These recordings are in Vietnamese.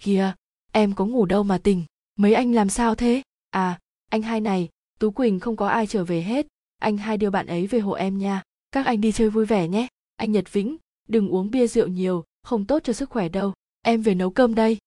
kìa, em có ngủ đâu mà tỉnh. Mấy anh làm sao thế? À anh hai này, tú quỳnh không có ai trở về hết. Anh hai đưa bạn ấy về hộ em nha. Các anh đi chơi vui vẻ nhé. Anh nhật vĩnh, đừng uống bia rượu nhiều, không tốt cho sức khỏe đâu. Em về nấu cơm đây.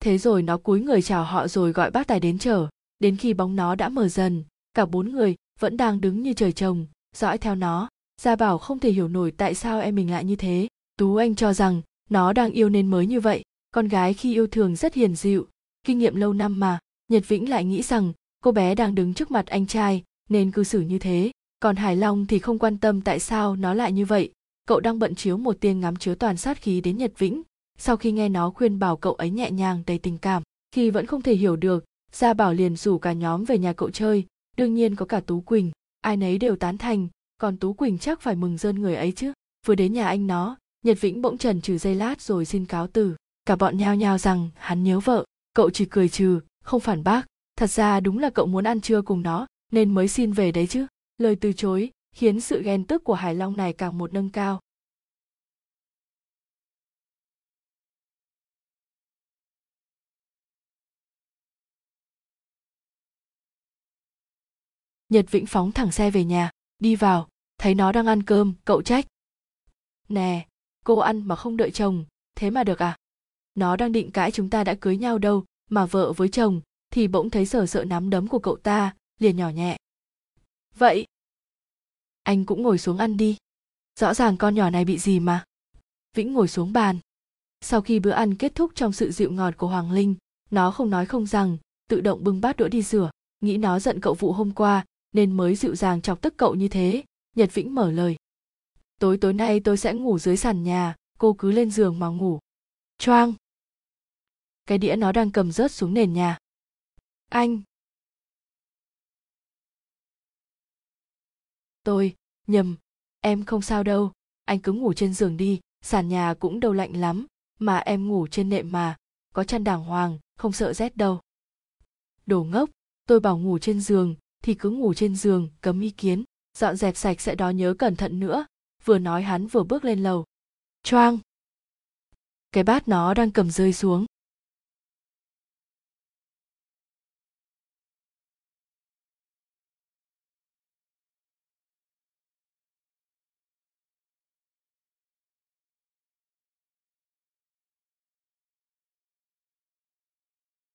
Thế rồi nó cúi người chào họ rồi gọi bác tài đến chở. Đến khi bóng nó đã mở dần, cả bốn người vẫn đang đứng như trời trồng, dõi theo nó. Gia bảo không thể hiểu nổi tại sao em mình lại như thế. Tú anh cho rằng nó đang yêu nên mới như vậy con gái khi yêu thường rất hiền dịu, kinh nghiệm lâu năm mà. Nhật vĩnh lại nghĩ rằng, cô bé đang đứng trước mặt anh trai, nên cư xử như thế. Còn hải long thì không quan tâm tại sao nó lại như vậy. Cậu đang bận chiếu một tiên ngắm chứa toàn sát khí đến nhật vĩnh. Sau khi nghe nó khuyên bảo cậu ấy nhẹ nhàng, đầy tình cảm, khi vẫn không thể hiểu được, gia bảo liền rủ cả nhóm về nhà cậu chơi. Đương nhiên có cả tú quỳnh, ai nấy đều tán thành, còn tú quỳnh chắc phải mừng rơn người ấy chứ. Vừa đến nhà anh nó, nhật vĩnh bỗng trần trừ giây lát rồi xin cáo từ cả bọn nhao nhao rằng, hắn nhớ vợ. Cậu chỉ cười trừ, không phản bác. Thật ra đúng là cậu muốn ăn trưa cùng nó, nên mới xin về đấy chứ. Lời từ chối, khiến sự ghen tức của hải long này càng một nâng cao. Nhật vĩnh phóng thẳng xe về nhà, đi vào, thấy nó đang ăn cơm, cậu trách. Nè, cô ăn mà không đợi chồng, thế mà được à? Nó đang định cãi chúng ta đã cưới nhau đâu, mà vợ với chồng, thì bỗng thấy sở sợ nắm đấm của cậu ta, liền nhỏ nhẹ. Vậy, anh cũng ngồi xuống ăn đi. Rõ ràng con nhỏ này bị gì mà? Vĩnh ngồi xuống bàn. Sau khi bữa ăn kết thúc trong sự dịu ngọt của hoàng linh, nó không nói không rằng, tự động bưng bát đũa đi rửa. Nghĩ nó giận cậu vụ hôm qua, nên mới dịu dàng chọc tức cậu như thế. Nhật vĩnh mở lời. Tối tối nay tôi sẽ ngủ dưới sàn nhà, cô cứ lên giường mà ngủ choang. Cái đĩa nó đang cầm rớt xuống nền nhà. Anh. Tôi, nhầm, em không sao đâu. Anh cứ ngủ trên giường đi, sàn nhà cũng đâu lạnh lắm, mà em ngủ trên nệm mà, có chăn đàng hoàng, không sợ rét đâu. Đồ ngốc, tôi bảo ngủ trên giường, thì cứ ngủ trên giường, cấm ý kiến, dọn dẹp sạch sẽ đó nhớ cẩn thận nữa. Vừa nói hắn vừa bước lên lầu. Choang cái bát nó đang cầm rơi xuống.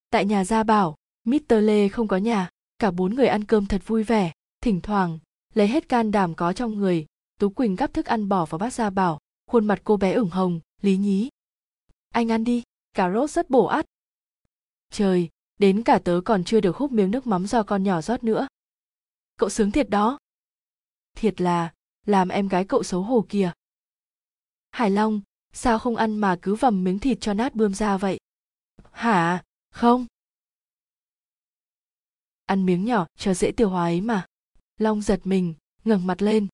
Tại nhà gia bảo mr lê không có nhà, cả bốn người ăn cơm thật vui vẻ, thỉnh thoảng, lấy hết can đảm có trong người, tú quỳnh gắp thức ăn bỏ vào bát gia bảo, khuôn mặt cô bé ửng hồng, lý nhí anh ăn đi, cà rốt rất bổ ắt trời, đến cả tớ còn chưa được hút miếng nước mắm do con nhỏ rót nữa. Cậu sướng thiệt đó. Thiệt là, làm em gái cậu xấu hổ kìa. Hải long, sao không ăn mà cứ vầm miếng thịt cho nát bươm ra vậy? Hả? Không. Ăn miếng nhỏ cho dễ tiêu hóa ấy mà. Long giật mình, ngẩng mặt lên.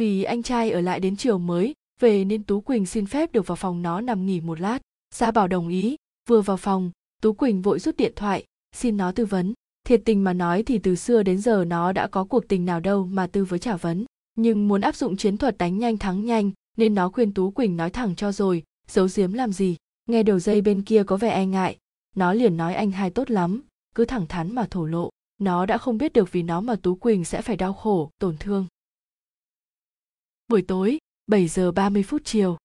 Vì anh trai ở lại đến chiều mới, về nên tú quỳnh xin phép được vào phòng nó nằm nghỉ một lát. Gia bảo đồng ý. Vừa vào phòng, tú quỳnh vội rút điện thoại, xin nó tư vấn. Thiệt tình mà nói thì từ xưa đến giờ nó đã có cuộc tình nào đâu mà tư với trả vấn. Nhưng muốn áp dụng chiến thuật đánh nhanh thắng nhanh, nên nó khuyên tú quỳnh nói thẳng cho rồi, giấu giếm làm gì. Nghe đầu dây bên kia có vẻ e ngại. Nó liền nói anh hai tốt lắm, cứ thẳng thắn mà thổ lộ. Nó đã không biết được vì nó mà tú quỳnh sẽ phải đau khổ, tổn thương buổi tối 7 giờ 30 phút chiều.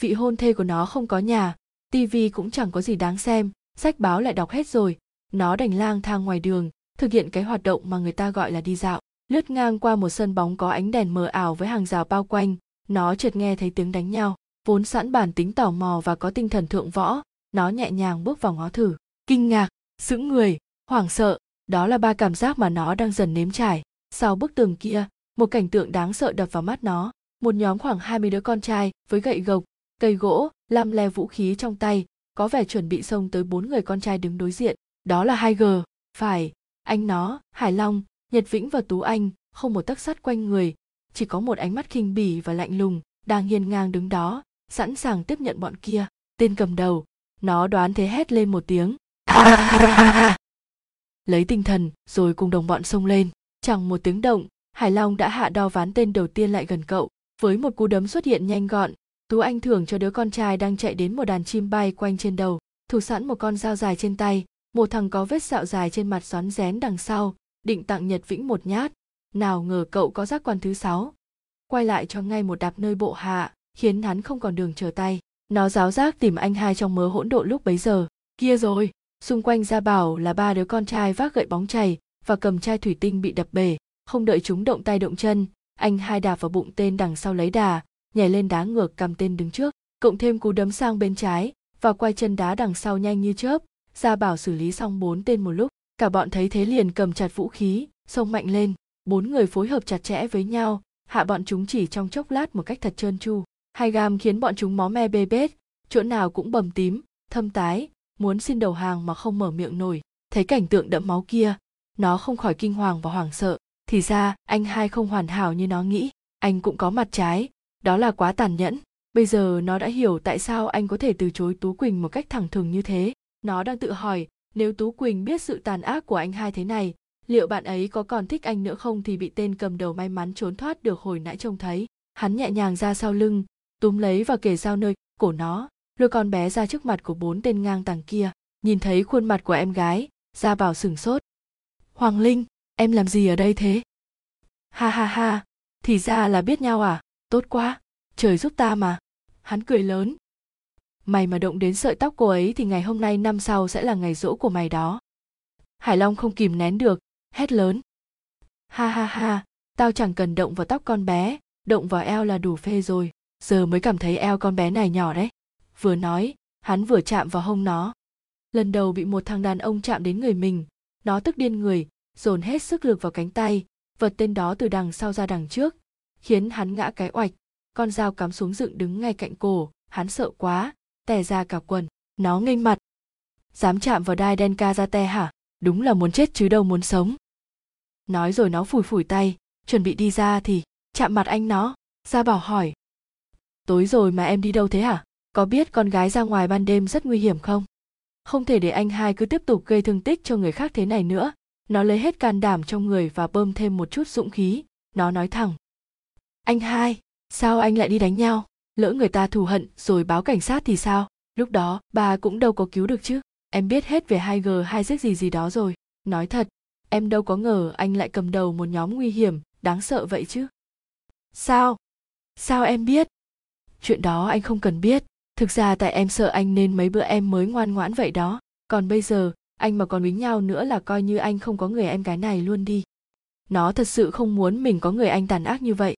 Vị hôn thê của nó không có nhà tivi cũng chẳng có gì đáng xem, sách báo lại đọc hết rồi. Nó đành lang thang ngoài đường, thực hiện cái hoạt động mà người ta gọi là đi dạo. Lướt ngang qua một sân bóng có ánh đèn mờ ảo với hàng rào bao quanh, nó chợt nghe thấy tiếng đánh nhau. Vốn sẵn bản tính tò mò và có tinh thần thượng võ, nó nhẹ nhàng bước vào ngó thử. Kinh ngạc, sững người, hoảng sợ, đó là ba cảm giác mà nó đang dần nếm trải. Sau bức tường kia, một cảnh tượng đáng sợ đập vào mắt nó một nhóm khoảng 20 đứa con trai với gậy gộc, cây gỗ lăm le vũ khí trong tay, có vẻ chuẩn bị xông tới bốn người con trai đứng đối diện. Đó là hai g. Phải, anh nó, hải long, nhật vĩnh và tú anh, không một tấc sắt quanh người, chỉ có một ánh mắt khinh bỉ và lạnh lùng đang hiên ngang đứng đó, sẵn sàng tiếp nhận bọn kia. Tên cầm đầu, nó đoán thế hét lên một tiếng. Lấy tinh thần, rồi cùng đồng bọn xông lên. Chẳng một tiếng động, hải long đã hạ đo ván tên đầu tiên lại gần cậu với một cú đấm xuất hiện nhanh gọn, tú anh thưởng cho đứa con trai đang chạy đến một đàn chim bay quanh trên đầu, thủ sẵn một con dao dài trên tay, một thằng có vết sẹo dài trên mặt xoắn rén đằng sau, định tặng nhật vĩnh một nhát. Nào ngờ cậu có giác quan thứ sáu. Quay lại cho ngay một đạp nơi bộ hạ, khiến hắn không còn đường trở tay. Nó giáo giác tìm anh hai trong mớ hỗn độn lúc bấy giờ. Kia rồi! Xung quanh gia bảo là ba đứa con trai vác gậy bóng chày và cầm chai thủy tinh bị đập bể, không đợi chúng động tay động chân anh hai đạp vào bụng tên đằng sau lấy đà, nhảy lên đá ngược cầm tên đứng trước, cộng thêm cú đấm sang bên trái và quay chân đá đằng sau nhanh như chớp. Gia bảo xử lý xong bốn tên một lúc, cả bọn thấy thế liền cầm chặt vũ khí, xông mạnh lên. Bốn người phối hợp chặt chẽ với nhau, hạ bọn chúng chỉ trong chốc lát một cách thật trơn tru. Hai gam khiến bọn chúng máu me bê bết, chỗ nào cũng bầm tím, thâm tái, muốn xin đầu hàng mà không mở miệng nổi. Thấy cảnh tượng đẫm máu kia, nó không khỏi kinh hoàng và hoảng sợ thì ra, anh hai không hoàn hảo như nó nghĩ. Anh cũng có mặt trái. Đó là quá tàn nhẫn. Bây giờ nó đã hiểu tại sao anh có thể từ chối tú quỳnh một cách thẳng thừng như thế. Nó đang tự hỏi, nếu tú quỳnh biết sự tàn ác của anh hai thế này, liệu bạn ấy có còn thích anh nữa không thì bị tên cầm đầu may mắn trốn thoát được hồi nãy trông thấy. Hắn nhẹ nhàng ra sau lưng, túm lấy và kể dao nơi cổ nó. Lôi con bé ra trước mặt của bốn tên ngang tàng kia, nhìn thấy khuôn mặt của em gái, ra bảo sửng sốt. Hoàng linh! Em làm gì ở đây thế? Ha ha ha. Thì ra là biết nhau à? Tốt quá. Trời giúp ta mà. Hắn cười lớn. Mày mà động đến sợi tóc cô ấy thì ngày hôm nay năm sau sẽ là ngày rỗ của mày đó. Hải long không kìm nén được, hét lớn. Ha ha ha. Tao chẳng cần động vào tóc con bé. Động vào eo là đủ phê rồi. Giờ mới cảm thấy eo con bé này nhỏ đấy. Vừa nói, hắn vừa chạm vào hông nó. Lần đầu bị một thằng đàn ông chạm đến người mình. Nó tức điên người dồn hết sức lực vào cánh tay vật tên đó từ đằng sau ra đằng trước, khiến hắn ngã cái oạch. Con dao cắm xuống dựng đứng ngay cạnh cổ, hắn sợ quá, tè ra cả quần, nó nghênh mặt. Dám chạm vào đai đen ca ra te hả? Đúng là muốn chết chứ đâu muốn sống. Nói rồi nó phủi phủi tay, chuẩn bị đi ra thì chạm mặt anh nó. Gia bảo hỏi, tối rồi mà em đi đâu thế hả? Có biết con gái ra ngoài ban đêm rất nguy hiểm không? Không thể để anh hai cứ tiếp tục gây thương tích cho người khác thế này nữa nó lấy hết can đảm trong người và bơm thêm một chút dũng khí. Nó nói thẳng. Anh hai, sao anh lại đi đánh nhau? Lỡ người ta thù hận rồi báo cảnh sát thì sao? Lúc đó, bà cũng đâu có cứu được chứ. Em biết hết về hai g hai giết gì gì đó rồi. Nói thật, em đâu có ngờ anh lại cầm đầu một nhóm nguy hiểm, đáng sợ vậy chứ. Sao? Sao em biết? Chuyện đó anh không cần biết. Thực ra tại em sợ anh nên mấy bữa em mới ngoan ngoãn vậy đó. Còn bây giờ anh mà còn với nhau nữa là coi như anh không có người em gái này luôn đi. Nó thật sự không muốn mình có người anh tàn ác như vậy.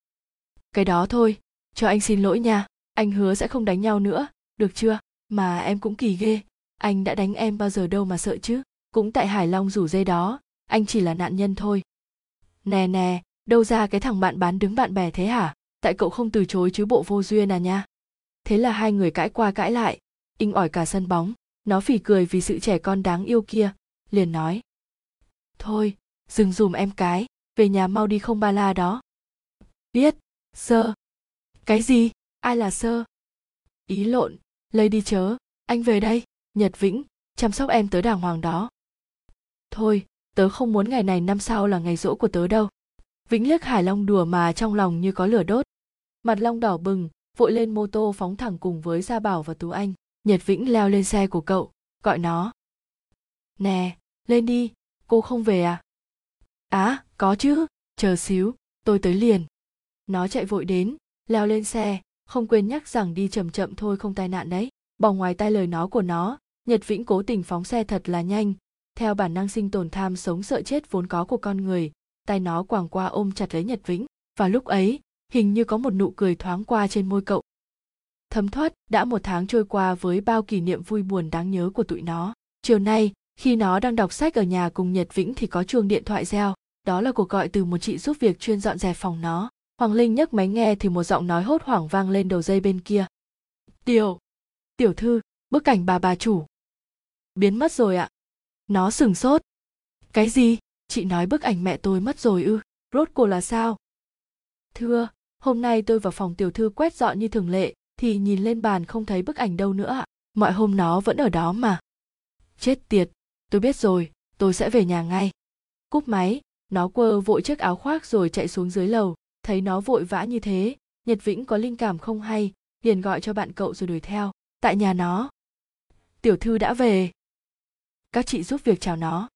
Cái đó thôi, cho anh xin lỗi nha, anh hứa sẽ không đánh nhau nữa, được chưa? Mà em cũng kỳ ghê, anh đã đánh em bao giờ đâu mà sợ chứ? Cũng tại hải long rủ dây đó, anh chỉ là nạn nhân thôi. Nè nè, đâu ra cái thằng bạn bán đứng bạn bè thế hả? Tại cậu không từ chối chứ bộ vô duyên à nha. Thế là hai người cãi qua cãi lại, inh ỏi cả sân bóng nó phỉ cười vì sự trẻ con đáng yêu kia, liền nói. Thôi, dừng dùm em cái, về nhà mau đi không ba la đó. Biết, sơ. Cái gì? Ai là sơ? Ý lộn, lấy đi chớ, anh về đây, nhật vĩnh, chăm sóc em tớ đàng hoàng đó. Thôi, tớ không muốn ngày này năm sau là ngày rỗ của tớ đâu. Vĩnh liếc hải long đùa mà trong lòng như có lửa đốt. Mặt long đỏ bừng, vội lên mô tô phóng thẳng cùng với gia bảo và tú anh nhật vĩnh leo lên xe của cậu, gọi nó. Nè, lên đi, cô không về à? Á, có chứ, chờ xíu, tôi tới liền. Nó chạy vội đến, leo lên xe, không quên nhắc rằng đi chậm chậm thôi không tai nạn đấy. Bỏ ngoài tai lời nó của nó, nhật vĩnh cố tình phóng xe thật là nhanh. Theo bản năng sinh tồn tham sống sợ chết vốn có của con người tay nó quàng qua ôm chặt lấy nhật vĩnh. Và lúc ấy, hình như có một nụ cười thoáng qua trên môi cậu thấm thoát đã một tháng trôi qua với bao kỷ niệm vui buồn đáng nhớ của tụi nó. Chiều nay, khi nó đang đọc sách ở nhà cùng nhật vĩnh thì có chuông điện thoại reo. Đó là cuộc gọi từ một chị giúp việc chuyên dọn dẹp phòng nó. Hoàng linh nhấc máy nghe thì một giọng nói hốt hoảng vang lên đầu dây bên kia. Tiểu tiểu thư, bức cảnh bà bà chủ. Biến mất rồi ạ. Nó sừng sốt. Cái gì? Chị nói bức ảnh mẹ tôi mất rồi ư? Rốt cuộc là sao? Thưa, hôm nay tôi vào phòng tiểu thư quét dọn như thường lệ thì nhìn lên bàn không thấy bức ảnh đâu nữa ạ. Mọi hôm nó vẫn ở đó mà. Chết tiệt. Tôi biết rồi, tôi sẽ về nhà ngay. Cúp máy, nó quơ vội chiếc áo khoác rồi chạy xuống dưới lầu. Thấy nó vội vã như thế, nhật vĩnh có linh cảm không hay, liền gọi cho bạn cậu rồi đuổi theo. Tại nhà nó. Tiểu thư đã về. Các chị giúp việc chào nó.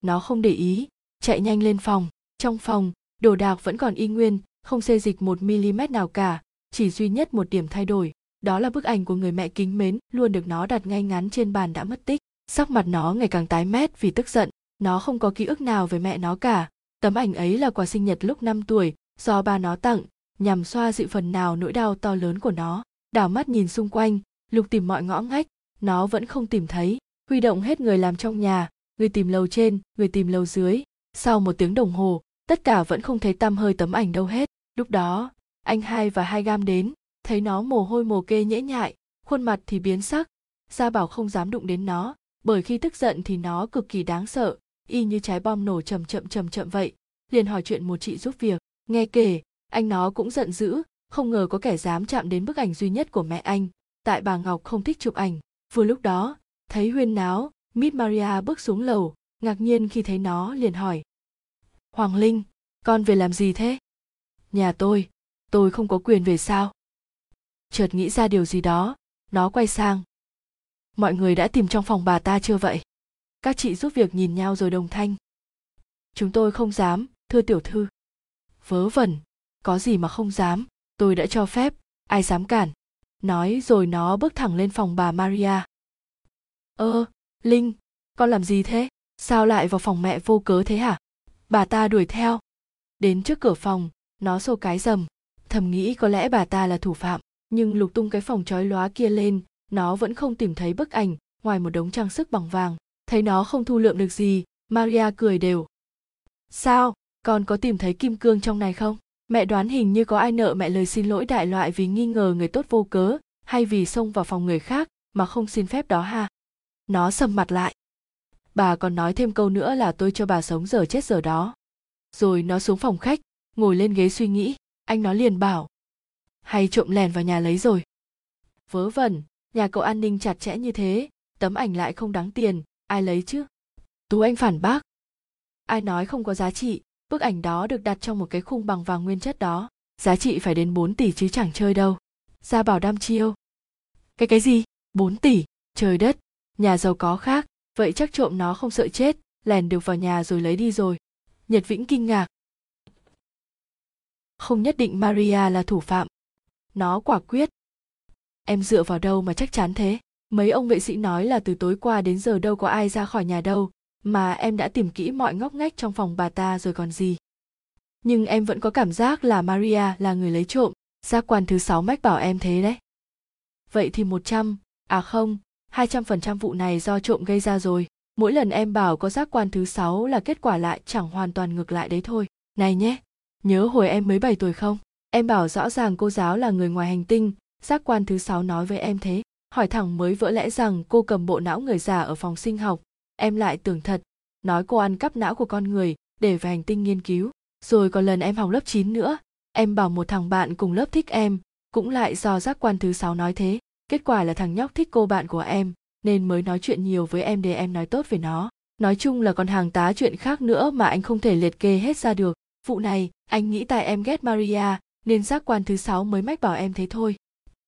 Nó không để ý, chạy nhanh lên phòng. Trong phòng, đồ đạc vẫn còn y nguyên, không xê dịch một mm nào cả chỉ duy nhất một điểm thay đổi, đó là bức ảnh của người mẹ kính mến, luôn được nó đặt ngay ngắn trên bàn đã mất tích. Sắc mặt nó ngày càng tái mét vì tức giận, nó không có ký ức nào về mẹ nó cả. Tấm ảnh ấy là quà sinh nhật lúc 5 tuổi, do ba nó tặng, nhằm xoa dịu phần nào nỗi đau to lớn của nó. Đảo mắt nhìn xung quanh, lục tìm mọi ngõ ngách, nó vẫn không tìm thấy. Huy động hết người làm trong nhà, người tìm lầu trên, người tìm lầu dưới. Sau một tiếng đồng hồ, tất cả vẫn không thấy tăm hơi tấm ảnh đâu hết. Lúc đó anh hai và hai gam đến thấy nó mồ hôi mồ kê nhễ nhại khuôn mặt thì biến sắc. Gia bảo không dám đụng đến nó bởi khi tức giận thì nó cực kỳ đáng sợ y như trái bom nổ chậm chậm chậm chậm vậy. Liền hỏi chuyện một chị giúp việc. Nghe kể anh nó cũng giận dữ không ngờ có kẻ dám chạm đến bức ảnh duy nhất của mẹ anh. Tại bà ngọc không thích chụp ảnh. Vừa lúc đó thấy huyên náo Miss Maria bước xuống lầu, ngạc nhiên khi thấy nó liền hỏi. Hoàng Linh, con về làm gì thế? Nhà tôi, tôi không có quyền về sao? Chợt nghĩ ra điều gì đó, nó quay sang. Mọi người đã tìm trong phòng bà ta chưa vậy? Các chị giúp việc nhìn nhau rồi đồng thanh. Chúng tôi không dám, thưa tiểu thư. Vớ vẩn, có gì mà không dám, tôi đã cho phép, ai dám cản. Nói rồi nó bước thẳng lên phòng bà Maria. Ơ, linh con làm gì thế sao lại vào phòng mẹ vô cớ thế hả bà ta đuổi theo đến trước cửa phòng nó xô cái rầm thầm nghĩ có lẽ bà ta là thủ phạm, nhưng lục tung cái phòng trói lóa kia lên, nó vẫn không tìm thấy bức ảnh ngoài một đống trang sức bằng vàng. Thấy nó không thu lượm được gì, maria cười đều. Sao? Con có tìm thấy kim cương trong này không? Mẹ đoán hình như có ai nợ mẹ lời xin lỗi đại loại vì nghi ngờ người tốt vô cớ, hay vì xông vào phòng người khác mà không xin phép đó ha? Nó sầm mặt lại. Bà còn nói thêm câu nữa là tôi cho bà sống giờ chết giờ đó. Rồi nó xuống phòng khách, ngồi lên ghế suy nghĩ anh nó liền bảo, hay trộm lèn vào nhà lấy rồi. Vớ vẩn, nhà cậu an ninh chặt chẽ như thế, tấm ảnh lại không đáng tiền, ai lấy chứ? Tú anh phản bác, ai nói không có giá trị, bức ảnh đó được đặt trong một cái khung bằng vàng nguyên chất đó, giá trị phải đến 4 tỷ chứ chẳng chơi đâu. Gia bảo đam chiêu, cái cái gì? 4 tỷ? Trời đất, nhà giàu có khác, vậy chắc trộm nó không sợ chết, lèn được vào nhà rồi lấy đi rồi. Nhật vĩnh kinh ngạc không nhất định maria là thủ phạm. Nó quả quyết. Em dựa vào đâu mà chắc chắn thế? Mấy ông vệ sĩ nói là từ tối qua đến giờ đâu có ai ra khỏi nhà đâu mà em đã tìm kỹ mọi ngóc ngách trong phòng bà ta rồi còn gì. Nhưng em vẫn có cảm giác là maria là người lấy trộm giác quan thứ sáu mách bảo em thế đấy. Vậy thì một trăm à không 200% vụ này do trộm gây ra rồi. Mỗi lần em bảo có giác quan thứ sáu là kết quả lại chẳng hoàn toàn ngược lại đấy thôi. Này nhé, nhớ hồi em mới 7 tuổi không? Em bảo rõ ràng cô giáo là người ngoài hành tinh, giác quan thứ sáu nói với em thế. Hỏi thẳng mới vỡ lẽ rằng cô cầm bộ não người già ở phòng sinh học. Em lại tưởng thật, nói cô ăn cắp não của con người để về hành tinh nghiên cứu. Rồi còn lần em học lớp 9 nữa, em bảo một thằng bạn cùng lớp thích em, cũng lại do giác quan thứ sáu nói thế kết quả là thằng nhóc thích cô bạn của em nên mới nói chuyện nhiều với em để em nói tốt về nó nói chung là còn hàng tá chuyện khác nữa mà anh không thể liệt kê hết ra được vụ này anh nghĩ tại em ghét maria nên giác quan thứ sáu mới mách bảo em thế thôi.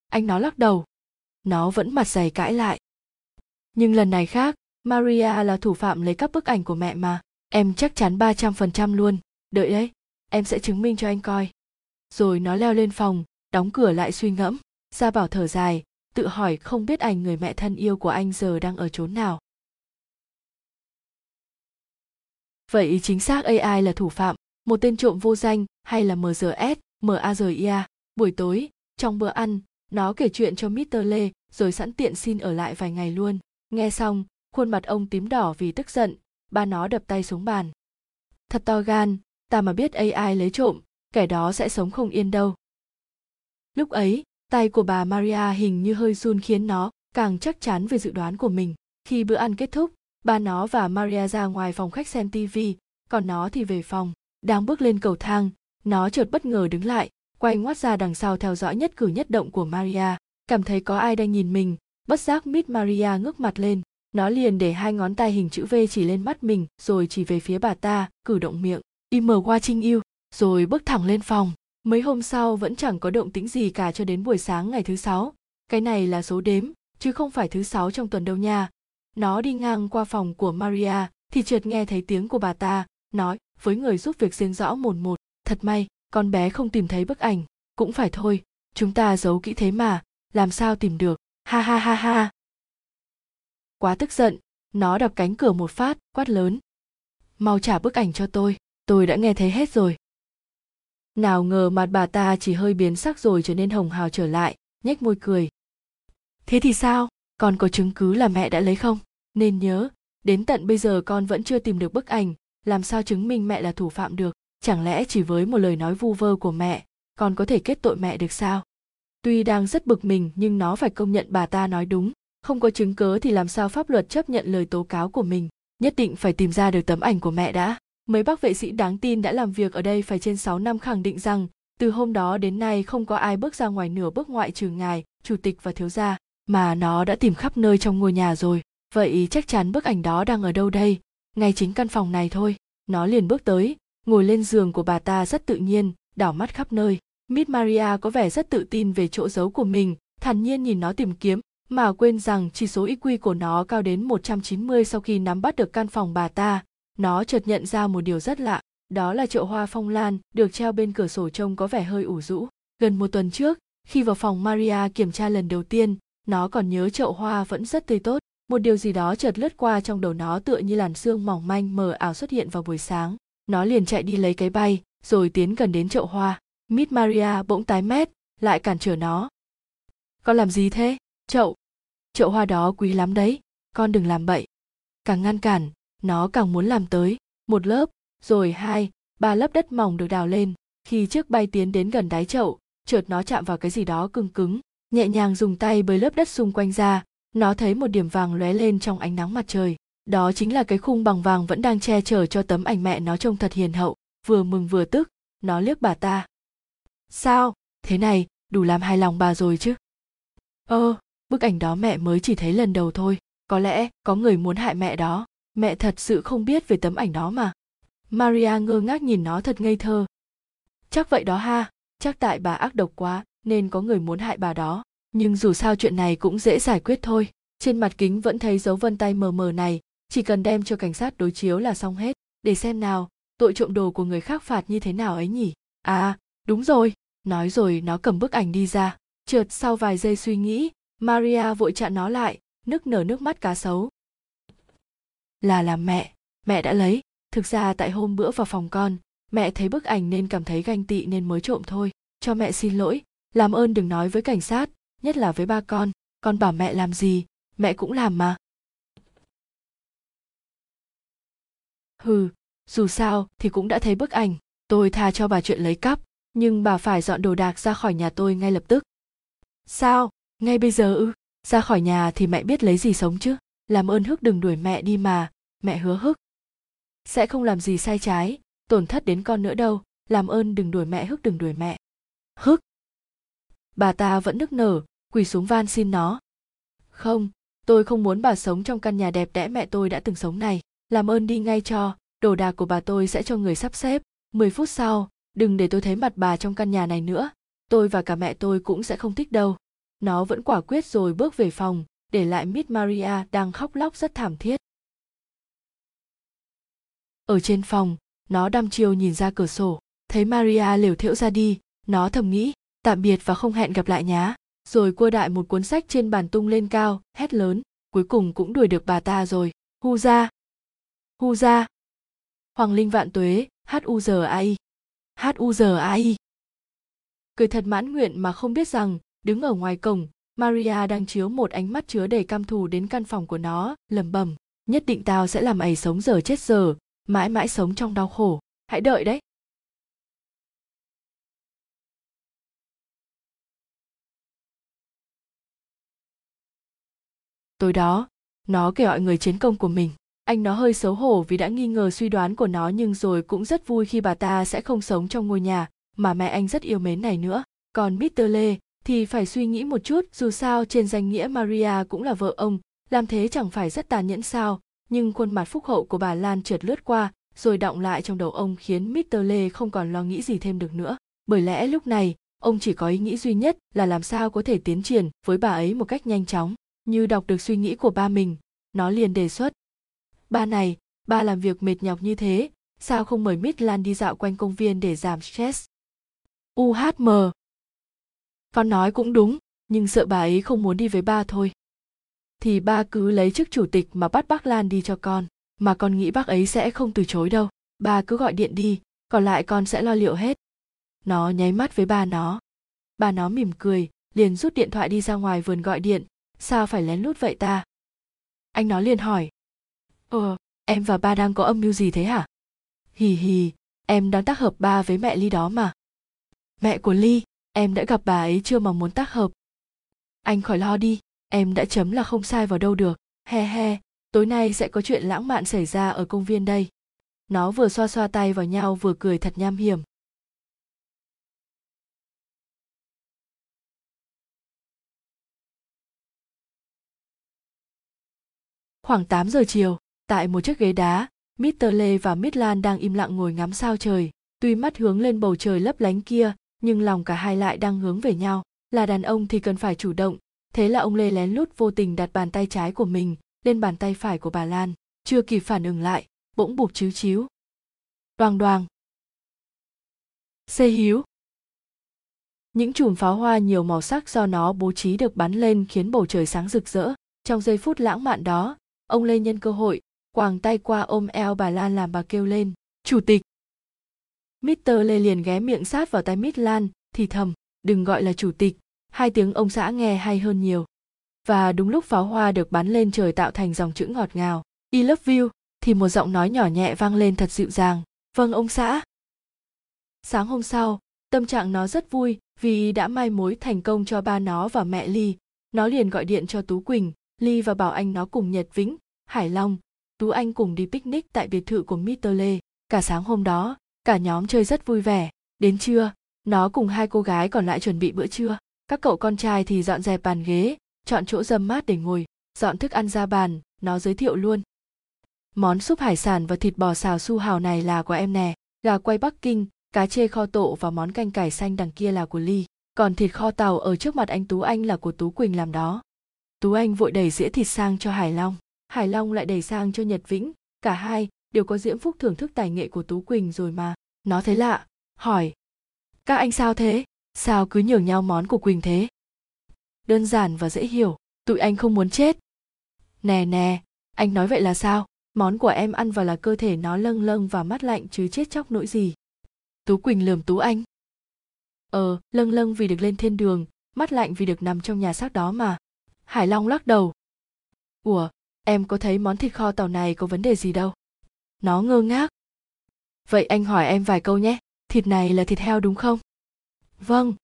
Anh nó lắc đầu. Nó vẫn mặt dày cãi lại. Nhưng lần này khác maria là thủ phạm lấy cắp bức ảnh của mẹ mà. Em chắc chắn ba trăm phần trăm luôn. Đợi đấy em sẽ chứng minh cho anh coi. Rồi nó leo lên phòng đóng cửa lại suy ngẫm. Gia bảo thở dài tự hỏi không biết ảnh người mẹ thân yêu của anh giờ đang ở chốn nào. Vậy chính xác AI là thủ phạm, một tên trộm vô danh hay là MRS, MAZIA? Buổi tối, trong bữa ăn, nó kể chuyện cho Mr. Lê rồi sẵn tiện xin ở lại vài ngày luôn. Nghe xong, khuôn mặt ông tím đỏ vì tức giận, ba nó đập tay xuống bàn. Thật to gan, ta mà biết AI lấy trộm, kẻ đó sẽ sống không yên đâu. Lúc ấy, tay của bà maria hình như hơi run khiến nó càng chắc chắn về dự đoán của mình khi bữa ăn kết thúc ba nó và maria ra ngoài phòng khách xem tv còn nó thì về phòng đang bước lên cầu thang, nó chợt bất ngờ đứng lại, quay ngoắt ra đằng sau theo dõi nhất cử nhất động của maria. Cảm thấy có ai đang nhìn mình, bất giác mít maria ngước mặt lên. Nó liền để hai ngón tay hình chữ v chỉ lên mắt mình, rồi chỉ về phía bà ta, cử động miệng, im qua trinh yêu. Rồi bước thẳng lên phòng. Mấy hôm sau vẫn chẳng có động tĩnh gì cả cho đến buổi sáng ngày thứ sáu. Cái này là số đếm, chứ không phải thứ sáu trong tuần đâu nha. Nó đi ngang qua phòng của maria, thì chợt nghe thấy tiếng của bà ta, nói với người giúp việc riêng rõ mồn một. Thật may, con bé không tìm thấy bức ảnh. Cũng phải thôi, chúng ta giấu kỹ thế mà, làm sao tìm được? Ha ha ha ha. Quá tức giận, nó đập cánh cửa một phát, quát lớn. Mau trả bức ảnh cho tôi tôi đã nghe thấy hết rồi. Nào ngờ mặt bà ta chỉ hơi biến sắc rồi trở nên hồng hào trở lại, nhếch môi cười. Thế thì sao? Con có chứng cứ là mẹ đã lấy không? Nên nhớ, đến tận bây giờ con vẫn chưa tìm được bức ảnh làm sao chứng minh mẹ là thủ phạm được? Chẳng lẽ chỉ với một lời nói vu vơ của mẹ con có thể kết tội mẹ được sao? Tuy đang rất bực mình nhưng nó phải công nhận bà ta nói đúng. Không có chứng cớ thì làm sao pháp luật chấp nhận lời tố cáo của mình? Nhất định phải tìm ra được tấm ảnh của mẹ đã. Mấy bác vệ sĩ đáng tin đã làm việc ở đây phải trên 6 năm khẳng định rằng từ hôm đó đến nay không có ai bước ra ngoài nửa bước ngoại trừ ngài, chủ tịch và thiếu gia, mà nó đã tìm khắp nơi trong ngôi nhà rồi. Vậy chắc chắn bức ảnh đó đang ở đâu đây? Ngay chính căn phòng này thôi. Nó liền bước tới, ngồi lên giường của bà ta rất tự nhiên, đảo mắt khắp nơi. Miss Maria có vẻ rất tự tin về chỗ giấu của mình, thản nhiên nhìn nó tìm kiếm, mà quên rằng chỉ số IQ của nó cao đến 190 sau khi nắm bắt được căn phòng bà ta, nó chợt nhận ra một điều rất lạ đó là chậu hoa phong lan được treo bên cửa sổ trông có vẻ hơi ủ rũ gần một tuần trước khi vào phòng maria kiểm tra lần đầu tiên nó còn nhớ chậu hoa vẫn rất tươi tốt một điều gì đó chợt lướt qua trong đầu nó tựa như làn sương mỏng manh mờ ảo xuất hiện vào buổi sáng. Nó liền chạy đi lấy cái bay, rồi tiến gần đến chậu hoa. Miss maria bỗng tái mét, lại cản trở nó. Con làm gì thế, chậu? Chậu hoa đó quý lắm đấy, con đừng làm bậy. Càng ngăn cản, nó càng muốn làm tới. Một lớp, rồi hai, ba lớp đất mỏng được đào lên. Khi chiếc bay tiến đến gần đáy chậu, chợt nó chạm vào cái gì đó cứng cứng. Nhẹ nhàng dùng tay bới lớp đất xung quanh ra nó thấy một điểm vàng lóe lên trong ánh nắng mặt trời. Đó chính là cái khung bằng vàng vẫn đang che chở cho tấm ảnh mẹ nó trông thật hiền hậu, vừa mừng vừa tức. Nó liếc bà ta. Sao? Thế này, đủ làm hài lòng bà rồi chứ? Ơ, bức ảnh đó mẹ mới chỉ thấy lần đầu thôi. Có lẽ có người muốn hại mẹ đó. Mẹ thật sự không biết về tấm ảnh đó mà. Maria ngơ ngác nhìn nó thật ngây thơ. Chắc vậy đó ha. Chắc tại bà ác độc quá, nên có người muốn hại bà đó nhưng dù sao chuyện này cũng dễ giải quyết thôi. Trên mặt kính vẫn thấy dấu vân tay mờ mờ này. Chỉ cần đem cho cảnh sát đối chiếu là xong hết. Để xem nào, tội trộm đồ của người khác phạt như thế nào ấy nhỉ? À, à đúng rồi. Nói rồi, nó cầm bức ảnh đi ra. Trượt sau vài giây suy nghĩ, maria vội chặn nó lại, nức nở nước mắt cá sấu. Là làm mẹ. Mẹ đã lấy. Thực ra tại hôm bữa vào phòng con, mẹ thấy bức ảnh nên cảm thấy ganh tị nên mới trộm thôi. Cho mẹ xin lỗi. Làm ơn đừng nói với cảnh sát nhất là với ba con. Con bảo mẹ làm gì, mẹ cũng làm mà. Hừ, dù sao thì cũng đã thấy bức ảnh. Tôi tha cho bà chuyện lấy cắp, nhưng bà phải dọn đồ đạc ra khỏi nhà tôi ngay lập tức. Sao? Ngay bây giờ ư? Ra khỏi nhà thì mẹ biết lấy gì sống chứ? Làm ơn hức đừng đuổi mẹ đi mà. Mẹ hứa hức. Sẽ không làm gì sai trái, tổn thất đến con nữa đâu. Làm ơn đừng đuổi mẹ, hức đừng đuổi mẹ. Hức! Bà ta vẫn nức nở quỳ xuống van xin nó. Không tôi không muốn bà sống trong căn nhà đẹp đẽ mẹ tôi đã từng sống này. Làm ơn đi ngay cho đồ đạc của bà tôi sẽ cho người sắp xếp. 10 phút sau đừng để tôi thấy mặt bà trong căn nhà này nữa. Tôi và cả mẹ tôi cũng sẽ không thích đâu. Nó vẫn quả quyết rồi bước về phòng để lại Miss Maria đang khóc lóc rất thảm thiết. Ở trên phòng, nó đăm chiêu nhìn ra cửa sổ, thấy Maria liều thiễu ra đi, nó thầm nghĩ, tạm biệt và không hẹn gặp lại nhá. Rồi cua đại một cuốn sách trên bàn tung lên cao, hét lớn, cuối cùng cũng đuổi được bà ta rồi. Hu ra! Hu ra! Hoàng Linh vạn tuế, hát u giờ ai, hát u giờ ai. Cười thật mãn nguyện mà không biết rằng, đứng ở ngoài cổng, Maria đang chiếu một ánh mắt chứa đầy cam thù đến căn phòng của nó, lẩm bẩm, nhất định tao sẽ làm ấy sống giờ chết giờ, mãi mãi sống trong đau khổ. Hãy đợi đấy. Tối đó, nó kể gọi người chiến công của mình. Anh nó hơi xấu hổ vì đã nghi ngờ suy đoán của nó nhưng rồi cũng rất vui khi bà ta sẽ không sống trong ngôi nhà mà mẹ anh rất yêu mến này nữa. Còn Mr. Lê thì phải suy nghĩ một chút dù sao trên danh nghĩa Maria cũng là vợ ông làm thế chẳng phải rất tàn nhẫn sao nhưng khuôn mặt phúc hậu của bà lan trượt lướt qua rồi động lại trong đầu ông khiến mr lê không còn lo nghĩ gì thêm được nữa bởi lẽ lúc này ông chỉ có ý nghĩ duy nhất là làm sao có thể tiến triển với bà ấy một cách nhanh chóng như đọc được suy nghĩ của ba mình, nó liền đề xuất. Ba này, ba làm việc mệt nhọc như thế, sao không mời mít lan đi dạo quanh công viên để giảm stress? Uhm con nói cũng đúng, nhưng sợ bà ấy không muốn đi với ba thôi. Thì ba cứ lấy chức chủ tịch mà bắt bác lan đi cho con, mà con nghĩ bác ấy sẽ không từ chối đâu. Ba cứ gọi điện đi, còn lại con sẽ lo liệu hết. Nó nháy mắt với ba nó. Ba nó mỉm cười, liền rút điện thoại đi ra ngoài vườn gọi điện sao phải lén lút vậy ta? Anh nó liền hỏi. Ờ em và ba đang có âm mưu gì thế hả? Hì hì, em đang tác hợp ba với mẹ ly đó mà. Mẹ của ly, em đã gặp bà ấy chưa mà muốn tác hợp? Anh khỏi lo đi, em đã chấm là không sai vào đâu được. He he, tối nay sẽ có chuyện lãng mạn xảy ra ở công viên đây. Nó vừa xoa xoa tay vào nhau vừa cười thật nham hiểm. Khoảng 8 giờ chiều, tại một chiếc ghế đá, Mr. Lê và Miss Lan đang im lặng ngồi ngắm sao trời. Tuy mắt hướng lên bầu trời lấp lánh kia, nhưng lòng cả hai lại đang hướng về nhau. Là đàn ông thì cần phải chủ động, thế là ông Lê lén lút vô tình đặt bàn tay trái của mình lên bàn tay phải của bà Lan. Chưa kịp phản ứng lại, bỗng bụp chíu chíu. Đoàng đoàng. Xê hiếu. Những chùm pháo hoa nhiều màu sắc do nó bố trí được bắn lên khiến bầu trời sáng rực rỡ. Trong giây phút lãng mạn đó, ông lê nhân cơ hội, quàng tay qua ôm eo bà lan làm bà kêu lên, chủ tịch. Mr lê liền ghé miệng sát vào tay mít lan, thì thầm, đừng gọi là chủ tịch, hai tiếng ông xã nghe hay hơn nhiều. Và đúng lúc pháo hoa được bắn lên trời tạo thành dòng chữ ngọt ngào, i love you, thì một giọng nói nhỏ nhẹ vang lên thật dịu dàng vâng ông xã. Sáng hôm sau, tâm trạng nó rất vui vì đã mai mối thành công cho ba nó và mẹ ly, nó liền gọi điện cho tú quỳnh Ly và bảo anh nó cùng Nhật Vĩnh, Hải Long, Tú Anh cùng đi picnic tại biệt thự của Mr. Lê. Cả sáng hôm đó, cả nhóm chơi rất vui vẻ. Đến trưa, nó cùng hai cô gái còn lại chuẩn bị bữa trưa. Các cậu con trai thì dọn dẹp bàn ghế, chọn chỗ dâm mát để ngồi, dọn thức ăn ra bàn, nó giới thiệu luôn. Món súp hải sản và thịt bò xào su hào này là của em nè, gà quay Bắc Kinh, cá chê kho tộ và món canh cải xanh đằng kia là của Ly. Còn thịt kho tàu ở trước mặt anh Tú Anh là của Tú Quỳnh làm đó. Tú Anh vội đẩy dĩa thịt sang cho Hải Long. Hải Long lại đẩy sang cho Nhật Vĩnh. Cả hai đều có diễm phúc thưởng thức tài nghệ của Tú Quỳnh rồi mà. Nó thấy lạ, hỏi. Các anh sao thế? Sao cứ nhường nhau món của Quỳnh thế? Đơn giản và dễ hiểu, tụi anh không muốn chết. Nè nè, anh nói vậy là sao? Món của em ăn vào là cơ thể nó lâng lâng và mắt lạnh chứ chết chóc nỗi gì. Tú Quỳnh lườm Tú Anh. Ờ, lâng lâng vì được lên thiên đường, mắt lạnh vì được nằm trong nhà xác đó mà. Hải Long lắc đầu. Ủa, em có thấy món thịt kho tàu này có vấn đề gì đâu? Nó ngơ ngác. Vậy anh hỏi em vài câu nhé, thịt này là thịt heo đúng không? Vâng.